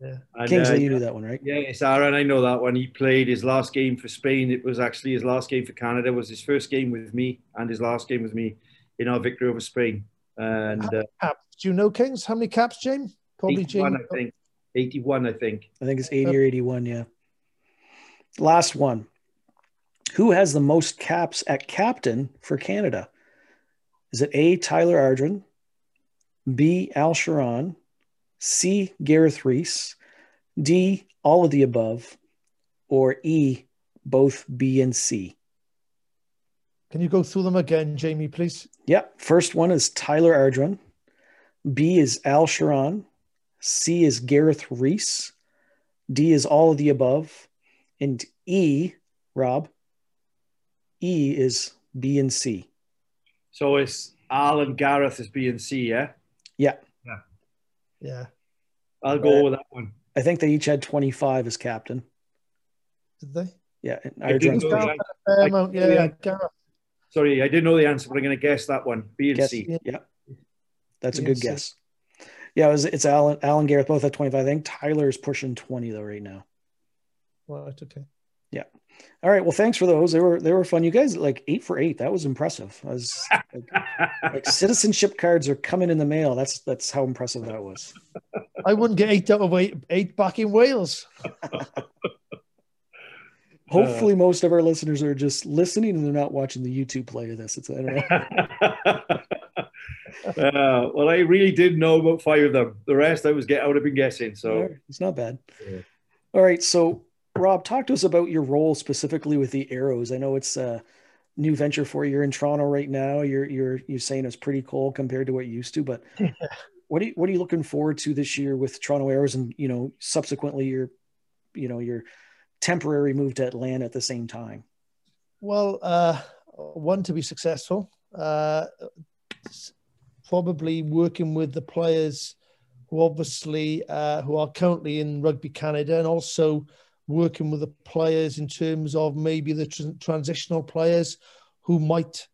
Yeah. Kingsley, uh, you knew that one, right? Yeah, it's Aaron. I know that one. He played his last game for Spain. It was actually his last game for Canada. It was his first game with me and his last game with me in our victory over Spain. And uh. Do you know Kings? How many caps, James? Probably 81, James. I think. 81, I think. I think it's 80 or 81, yeah. Last one. Who has the most caps at captain for Canada? Is it A. Tyler Ardron, B. Al Charron, C. Gareth Rees, D. All of the above, or E. Both B and C? Can you go through them again, Jamie, please? Yep. First one is Tyler Ardron. B is Al Charron. C is Gareth Rees. D is all of the above. And E, Rob, E is B and C. So it's Al and Gareth is B and C, yeah? Yeah. Yeah. Yeah. I'll go with that one. I think they each had 25 as captain. Did they? Yeah. and I didn't know Gareth that. had a fair I- amount, yeah, yeah. yeah, Gareth. Sorry, I didn't know the answer, but I'm going to guess that one. B and Guess- C. Yeah. That's a B good and C. guess. Yeah, it was, it's Alan, Alan Gareth both at 25. I think Tyler's pushing 20 though right now. Right, okay. Yeah. All right. Well, thanks for those. They were they were fun. You guys like eight for eight. That was impressive. I was like, like citizenship cards are coming in the mail. That's that's how impressive that was. I wouldn't get eight out of eight, eight back in Wales. Hopefully, most of our listeners are just listening and they're not watching the YouTube play of this. It's I don't know. uh, well, I really did know about five of them. The rest I was get I would have been guessing. So right, it's not bad. Yeah. All right. So, Rob, talk to us about your role specifically with the Arrows. I know it's a new venture for you. You're in Toronto right now. You're you're you're saying it's pretty cool compared to what you used to, but what are you, what are you looking forward to this year with Toronto Arrows and you know subsequently your you know your temporary move to Atlanta at the same time? Well, uh, one to be successful, uh, s- probably working with the players who obviously uh, who are currently in Rugby Canada, and also working with the players in terms of maybe the tr- transitional players who might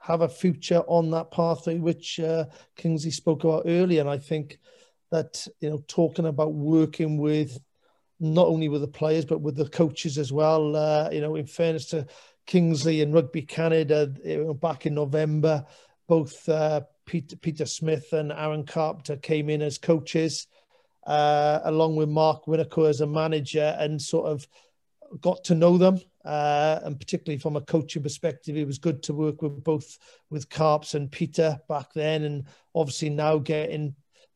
have a future on that pathway, which uh, Kingsley spoke about earlier. And I think that you know talking about working with not only with the players but with the coaches as well. Uh, you know, in fairness to Kingsley and Rugby Canada, you know, back in November, both uh, Peter, Peter Smith and Aaron Carpenter came in as coaches, uh, along with Mark Winokur as a manager, and sort of got to know them. Uh, and particularly from a coaching perspective, it was good to work with both with Carps and Peter back then, and obviously now getting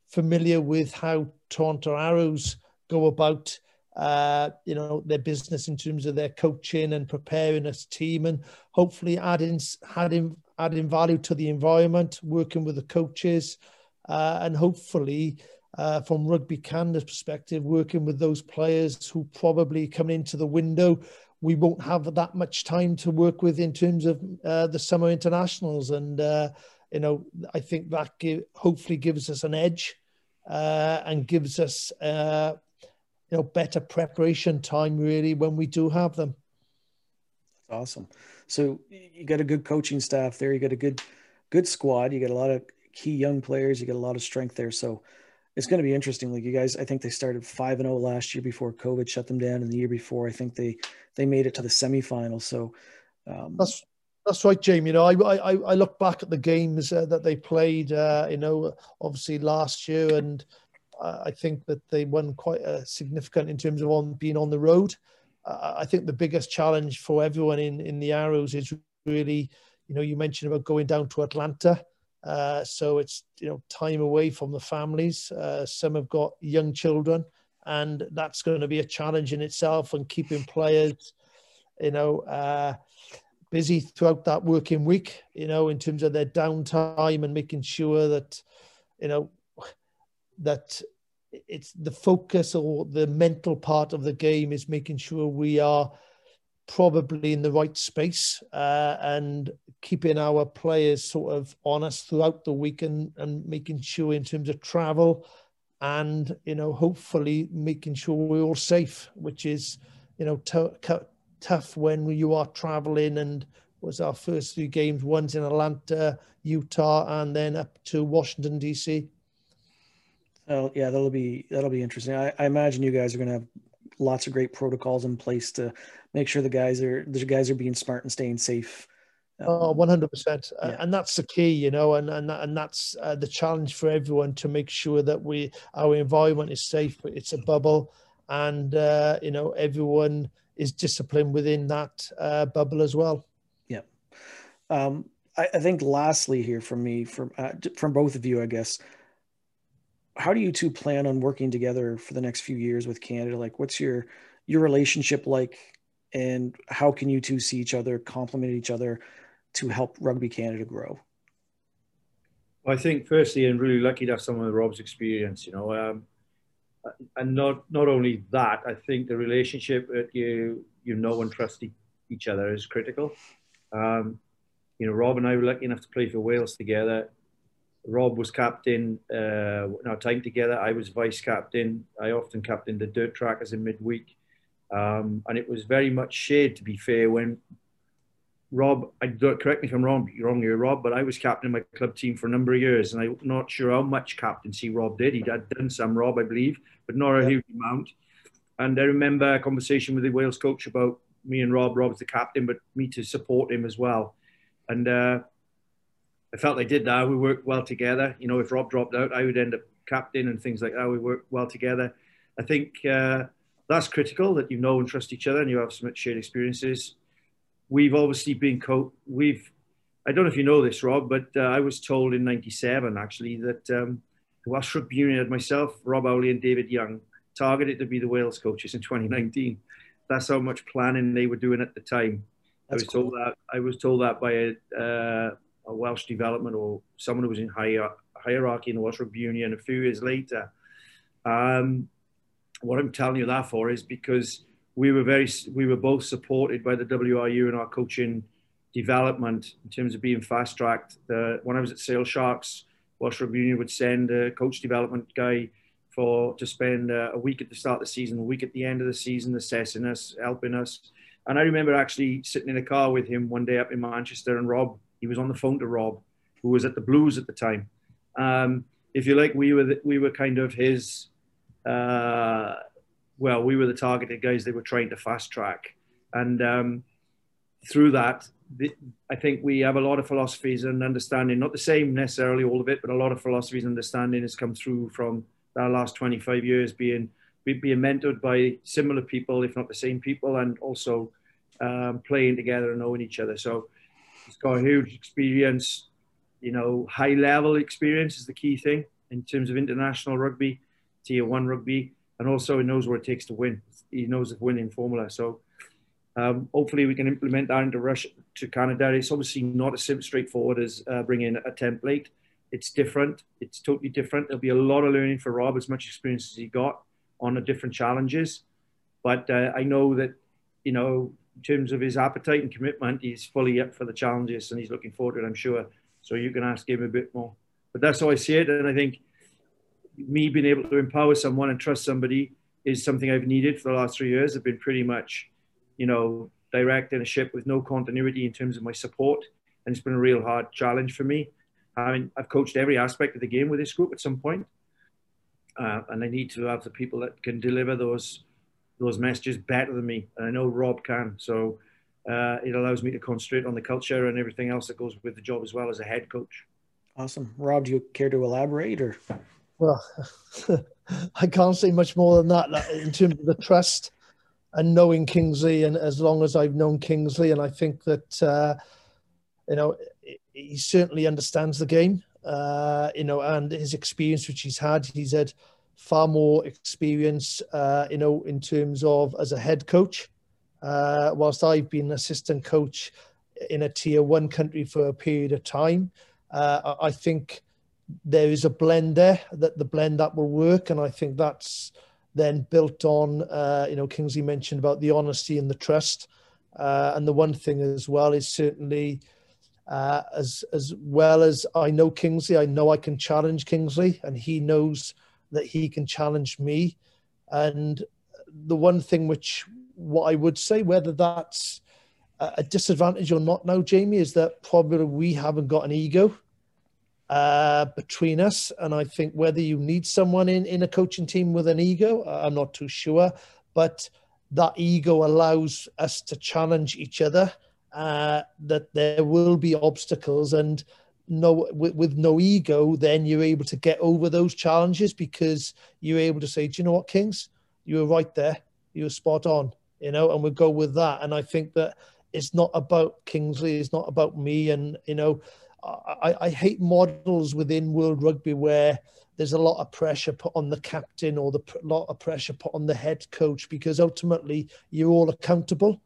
familiar with how Toronto Arrows go about uh, you know, their business in terms of their coaching and preparing a team and hopefully adding adding adding value to the environment, working with the coaches, uh, and hopefully uh, from Rugby Canada's perspective, working with those players who probably come into the window. We won't have that much time to work with in terms of uh, the summer internationals, and uh, you know, I think that give, hopefully gives us an edge uh, and gives us uh, you know better preparation time really when we do have them. That's awesome. So you got a good coaching staff there. You got a good, good squad. You got a lot of key young players. You got a lot of strength there. So it's going to be interesting. Like you guys, I think they started five and zero last year before COVID shut them down, and the year before, I think they they made it to the semifinals. So um, That's that's right, Jamie. You know, I I I look back at the games uh, that they played. Uh, you know, obviously last year, and uh, I think that they won quite a significant in terms of on being on the road. I think the biggest challenge for everyone in in the Arrows is really, you know, you mentioned about going down to Atlanta. Uh, so it's you know time away from the families. Uh, some have got young children, and that's going to be a challenge in itself. And keeping players, you know, uh, busy throughout that working week. You know, in terms of their downtime and making sure that, you know, that it's the focus or the mental part of the game is making sure we are probably in the right space uh, and keeping our players sort of honest throughout the week and, and making sure in terms of travel and you know hopefully making sure we're all safe which is you know tough when you are traveling and was our first three games one's in atlanta utah and then up to washington dc Oh yeah, that'll be that'll be interesting. I, I imagine you guys are going to have lots of great protocols in place to make sure the guys are the guys are being smart and staying safe. Um, Oh, 100%. Yeah. And that's the key, you know, and, and, and that's uh, the challenge for everyone to make sure that we, our environment is safe, but it's a bubble and, uh, you know, everyone is disciplined within that uh, bubble as well. Yeah. Um, I, I, think lastly here from me, from uh, from both of you, I guess, how do you two plan on working together for the next few years with Canada? Like, what's your your relationship like, and how can you two see each other, complement each other, to help Rugby Canada grow? I think firstly, I'm really lucky to have some of Rob's experience. You know, um, and not not only that, I think the relationship that you you know and trust each other is critical. Um, you know, Rob and I were lucky enough to play for Wales together. Rob was captain uh, in our time together. I was vice captain. I often captained the dirt trackers in midweek. Um, and it was very much shared, to be fair, when Rob, I don't, correct me if I'm wrong, wrong here, Rob, but I was captain of my club team for a number of years, and I'm not sure how much captaincy Rob did. He had done some, Rob, I believe, but not a huge amount. And I remember a conversation with the Wales coach about me and Rob. Rob's the captain, but me to support him as well. And uh, I felt they did that. We worked well together. You know, if Rob dropped out, I would end up captain and things like that. We worked well together. I think uh, that's critical that you know and trust each other and you have some shared experiences. We've obviously been co. We've, I don't know if you know this, Rob, but uh, I was told in '97 actually that um, the Welsh Rugby Union had myself, Rob Howley, and David Young targeted to be the Wales coaches in 2019. That's how much planning they were doing at the time. That's I was cool. told that. I was told that by a. Uh, a Welsh development or someone who was in higher hierarchy in the Welsh Rugby Union a few years later. Um, what I'm telling you that for is because we were very we were both supported by the WRU in our coaching development in terms of being fast tracked. when I was at Sale Sharks, Welsh Rugby Union would send a coach development guy for to spend uh, a week at the start of the season, a week at the end of the season, assessing us, helping us. And I remember actually sitting in a car with him one day up in Manchester, and Rob he was on the phone to Rob, who was at the Blues at the time. Um, if you like, we were the, we were kind of his. Uh, well, we were the targeted guys they were trying to fast track, and um, through that, the, I think we have a lot of philosophies and understanding. Not the same necessarily all of it, but a lot of philosophies and understanding has come through from our last 25 years being being mentored by similar people, if not the same people, and also um, playing together and knowing each other. So He's got huge experience, you know, high level experience is the key thing in terms of international rugby, tier one rugby, and also he knows what it takes to win. He knows the winning formula. So um, hopefully we can implement that into Russia to Canada. It's obviously not as straightforward as uh, bringing a template. It's different. It's totally different. There'll be a lot of learning for Rob, as much experience as he got on the different challenges. But uh, I know that, you know, in terms of his appetite and commitment, he's fully up for the challenges and he's looking forward to it, I'm sure. So you can ask him a bit more. But that's how I see it. And I think me being able to empower someone and trust somebody is something I've needed for the last three years. I've been pretty much, you know, direct in a ship with no continuity in terms of my support. And it's been a real hard challenge for me. I mean, I've coached every aspect of the game with this group at some point. Uh, and I need to have the people that can deliver those those messages better than me. And I know Rob can. So uh, it allows me to concentrate on the culture and everything else that goes with the job as well as a head coach. Awesome. Rob, do you care to elaborate or? Well, I can't say much more than that in terms of the trust and knowing Kingsley. And as long as I've known Kingsley, and I think that, uh, you know, he certainly understands the game, uh, you know, and his experience, which he's had, he's had far more experience, uh, you know, in terms of as a head coach. Uh, whilst I've been assistant coach in a tier one country for a period of time, uh, I think there is a blend there that the blend that will work, and I think that's then built on, uh, you know, Kingsley mentioned about the honesty and the trust, uh, and the one thing as well is certainly. Uh, as as well as I know Kingsley, I know I can challenge Kingsley, and he knows that he can challenge me. And the one thing which what I would say, whether that's a disadvantage or not now, Jamie, is that probably we haven't got an ego uh, between us. And I think whether you need someone in, in a coaching team with an ego, I'm not too sure. But that ego allows us to challenge each other, uh, that there will be obstacles. And no with, with no ego, then you're able to get over those challenges because you're able to say, do you know what, Kings, you were right there, you were spot on. you know, and we'll go with that. And I think that it's not about Kingsley, it's not about me. And, you know, I, I hate models within World Rugby where there's a lot of pressure put on the captain or the lot of pressure put on the head coach because ultimately you're all accountable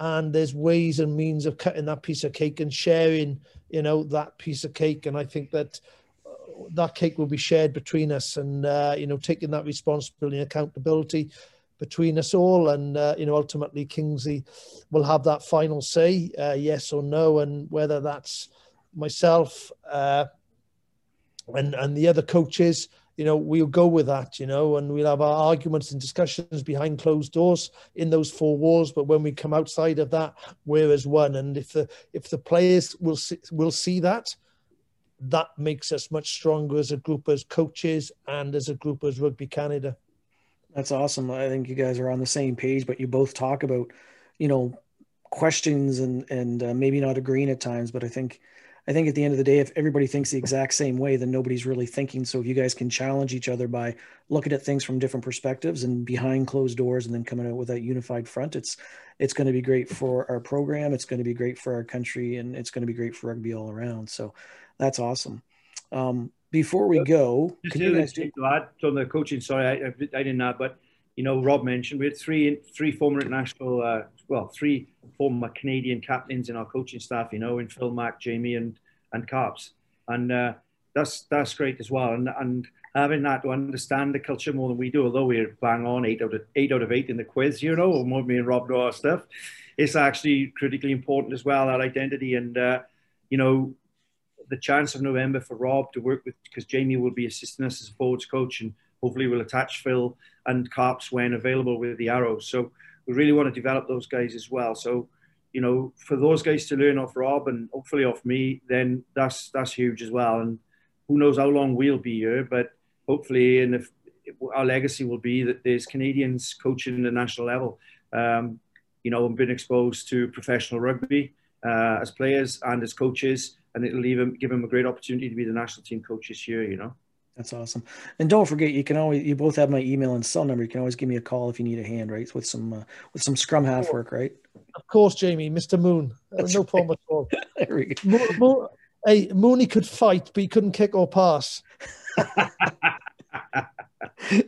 and there's ways and means of cutting that piece of cake and sharing you know that piece of cake. And i think that uh, that cake will be shared between us and uh, you know taking that responsibility and accountability between us all. And uh, you know ultimately kingsley will have that final say uh, yes or no and whether that's myself uh, and and the other coaches you know we'll go with that you know and we'll have our arguments and discussions behind closed doors in those four walls. But when we come outside of that we're as one. And if the if the players will see, will see that that makes us much stronger as a group as coaches and as a group as rugby canada. That's awesome. I think you guys are on the same page but you both talk about you know questions and and uh, maybe not agreeing at times but i think I think at the end of the day, if everybody thinks the exact same way, then nobody's really thinking. So if you guys can challenge each other by looking at things from different perspectives and behind closed doors, and then coming out with that unified front, it's it's going to be great for our program. It's going to be great for our country, and it's going to be great for rugby all around. So that's awesome. Um, before we go, just can you guys do- add on the coaching? Sorry, I, I, didn't add, but you know, Rob mentioned we had three three former international, uh, well, three former Canadian captains in our coaching staff, you know, in Phil Mack, Jamie, and and Carps, and uh, that's that's great as well. And and having that to understand the culture more than we do, although we're bang on eight out of eight out of eight in the quiz, you know, or more me and Rob know our stuff, it's actually critically important as well that identity and uh, you know the chance of November for Rob to work with because Jamie will be assisting us as a forwards coach and hopefully we'll attach Phil and Carps when available with the Arrows. So we really want to develop those guys as well. So, you know, for those guys to learn off Rob and hopefully off me, then that's that's huge as well. And who knows how long we'll be here, but hopefully, and if our legacy will be that there's Canadians coaching the national level. Um, you know, and been exposed to professional rugby uh, as players and as coaches, and it'll even give them a great opportunity to be the national team coaches here. You know. That's awesome. And don't forget, you can always you both have my email and cell number. You can always give me a call if you need a hand, right? With some uh, with some scrum half work, right? Of course, Jamie, Mr. Moon. That's no right. problem at all. there we go. Mo- Mo- hey, Mooney could fight, but he couldn't kick or pass.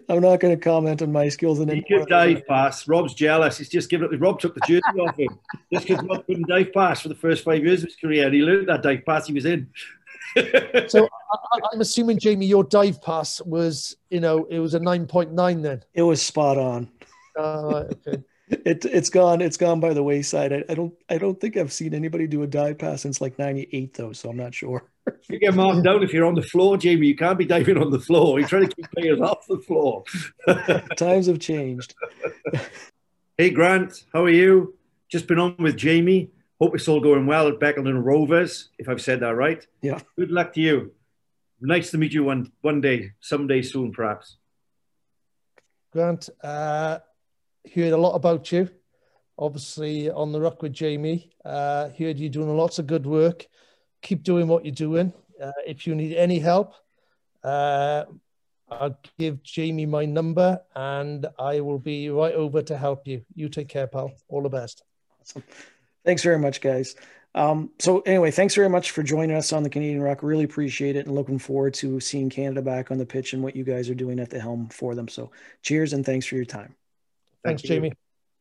I'm not going to comment on my skills in He could dive pass. Rob's jealous. He's just given up. Rob took the jersey off him just because Rob couldn't dive pass for the first five years of his career. And he learned that dive pass he was in so I, am assuming Jamie, your dive pass was, you know, it was a nine point nine then. It was spot on. Uh, okay. It it's gone it's gone by the wayside. I, I, don't I don't think I've seen anybody do a dive pass since like '98 though, so I'm not sure. you get marked down if you're on the floor, Jamie. You can't be diving on the floor. You're trying to keep players off the floor. Times have changed. hey Grant, how are you? Just been on with Jamie. Hope it's all going well at Beckleton Rovers, if I've said that right. Yeah. Good luck to you. Nice to meet you one one day, someday soon, perhaps. Grant, uh, heard a lot about you. Obviously, on the Ruck with Jamie. Uh, heard you doing lots of good work. Keep doing what you're doing. Uh, if you need any help, uh, I'll give Jamie my number and I will be right over to help you. You take care, pal. All the best. Awesome. Thanks very much, guys. Um, so anyway, thanks very much for joining us on the Canadian Ruck. Really appreciate it and looking forward to seeing Canada back on the pitch and what you guys are doing at the helm for them. So cheers and thanks for your time. Thanks, Thank Jamie.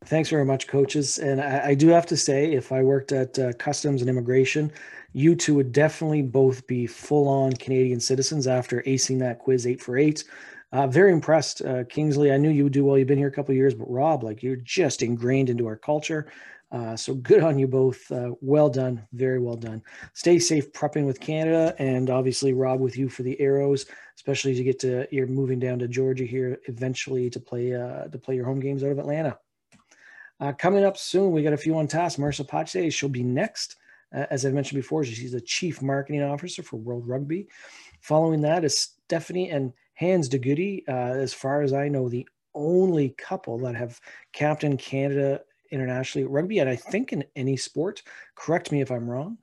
Thanks very much, coaches. And I, I, do have to say, if I worked at uh, Customs and Immigration, you two would definitely both be full on Canadian citizens after acing that quiz eight for eight. Uh, very impressed, uh, Kingsley. I knew you would do well. You've been here a couple years, but Rob, like you're just ingrained into our culture. Uh, so good on you both. Uh, well done. Very well done. Stay safe prepping with Canada and obviously Rob with you for the arrows, especially as you get to you're moving down to Georgia here eventually to play uh, to play your home games out of Atlanta. Uh, coming up soon, we got a few on task. Marissa Pache, she'll be next. As I mentioned before, she's the chief marketing officer for World Rugby. Following that is Stephanie and Hans de Goede. Uh, as far as I know, the only couple that have captained Canada internationally rugby and I think in any sport. Correct me if I'm wrong.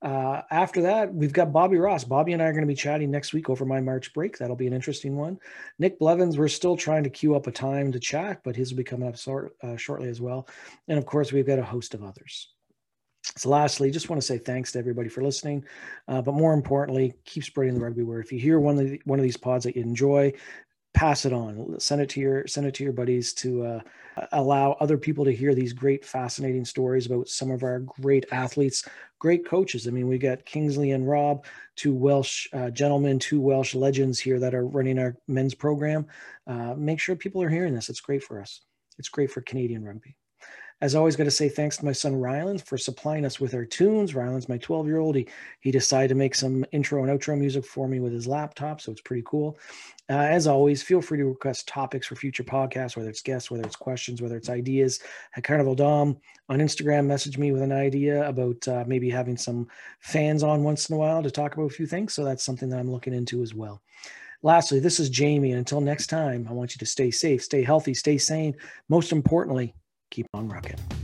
Uh, after that, we've got Bobby Ross. Bobby and I are going to be chatting next week over my March break. That'll be an interesting one. Nick Blevins, we're still trying to queue up a time to chat, but his will be coming up uh, shortly as well. And of course, we've got a host of others. So, lastly, just want to say thanks to everybody for listening, uh, but more importantly, keep spreading the rugby word. If you hear one of the, one of these pods that you enjoy, pass it on. Send it to your send it to your buddies to uh, allow other people to hear these great, fascinating stories about some of our great athletes, great coaches. I mean, we got Kingsley and Rob, two Welsh uh, gentlemen, two Welsh legends here that are running our men's program. Uh, make sure people are hearing this. It's great for us. It's great for Canadian rugby. As always, got to say thanks to my son Ryland for supplying us with our tunes. Ryland's my 12 year old. He, he decided to make some intro and outro music for me with his laptop, so it's pretty cool. Uh, as always, feel free to request topics for future podcasts, whether it's guests, whether it's questions, whether it's ideas. At Carnival Dom on Instagram, message me with an idea about uh, maybe having some fans on once in a while to talk about a few things. So that's something that I'm looking into as well. Lastly, this is Jamie. And until next time, I want you to stay safe, stay healthy, stay sane. Most importantly, keep on rocking.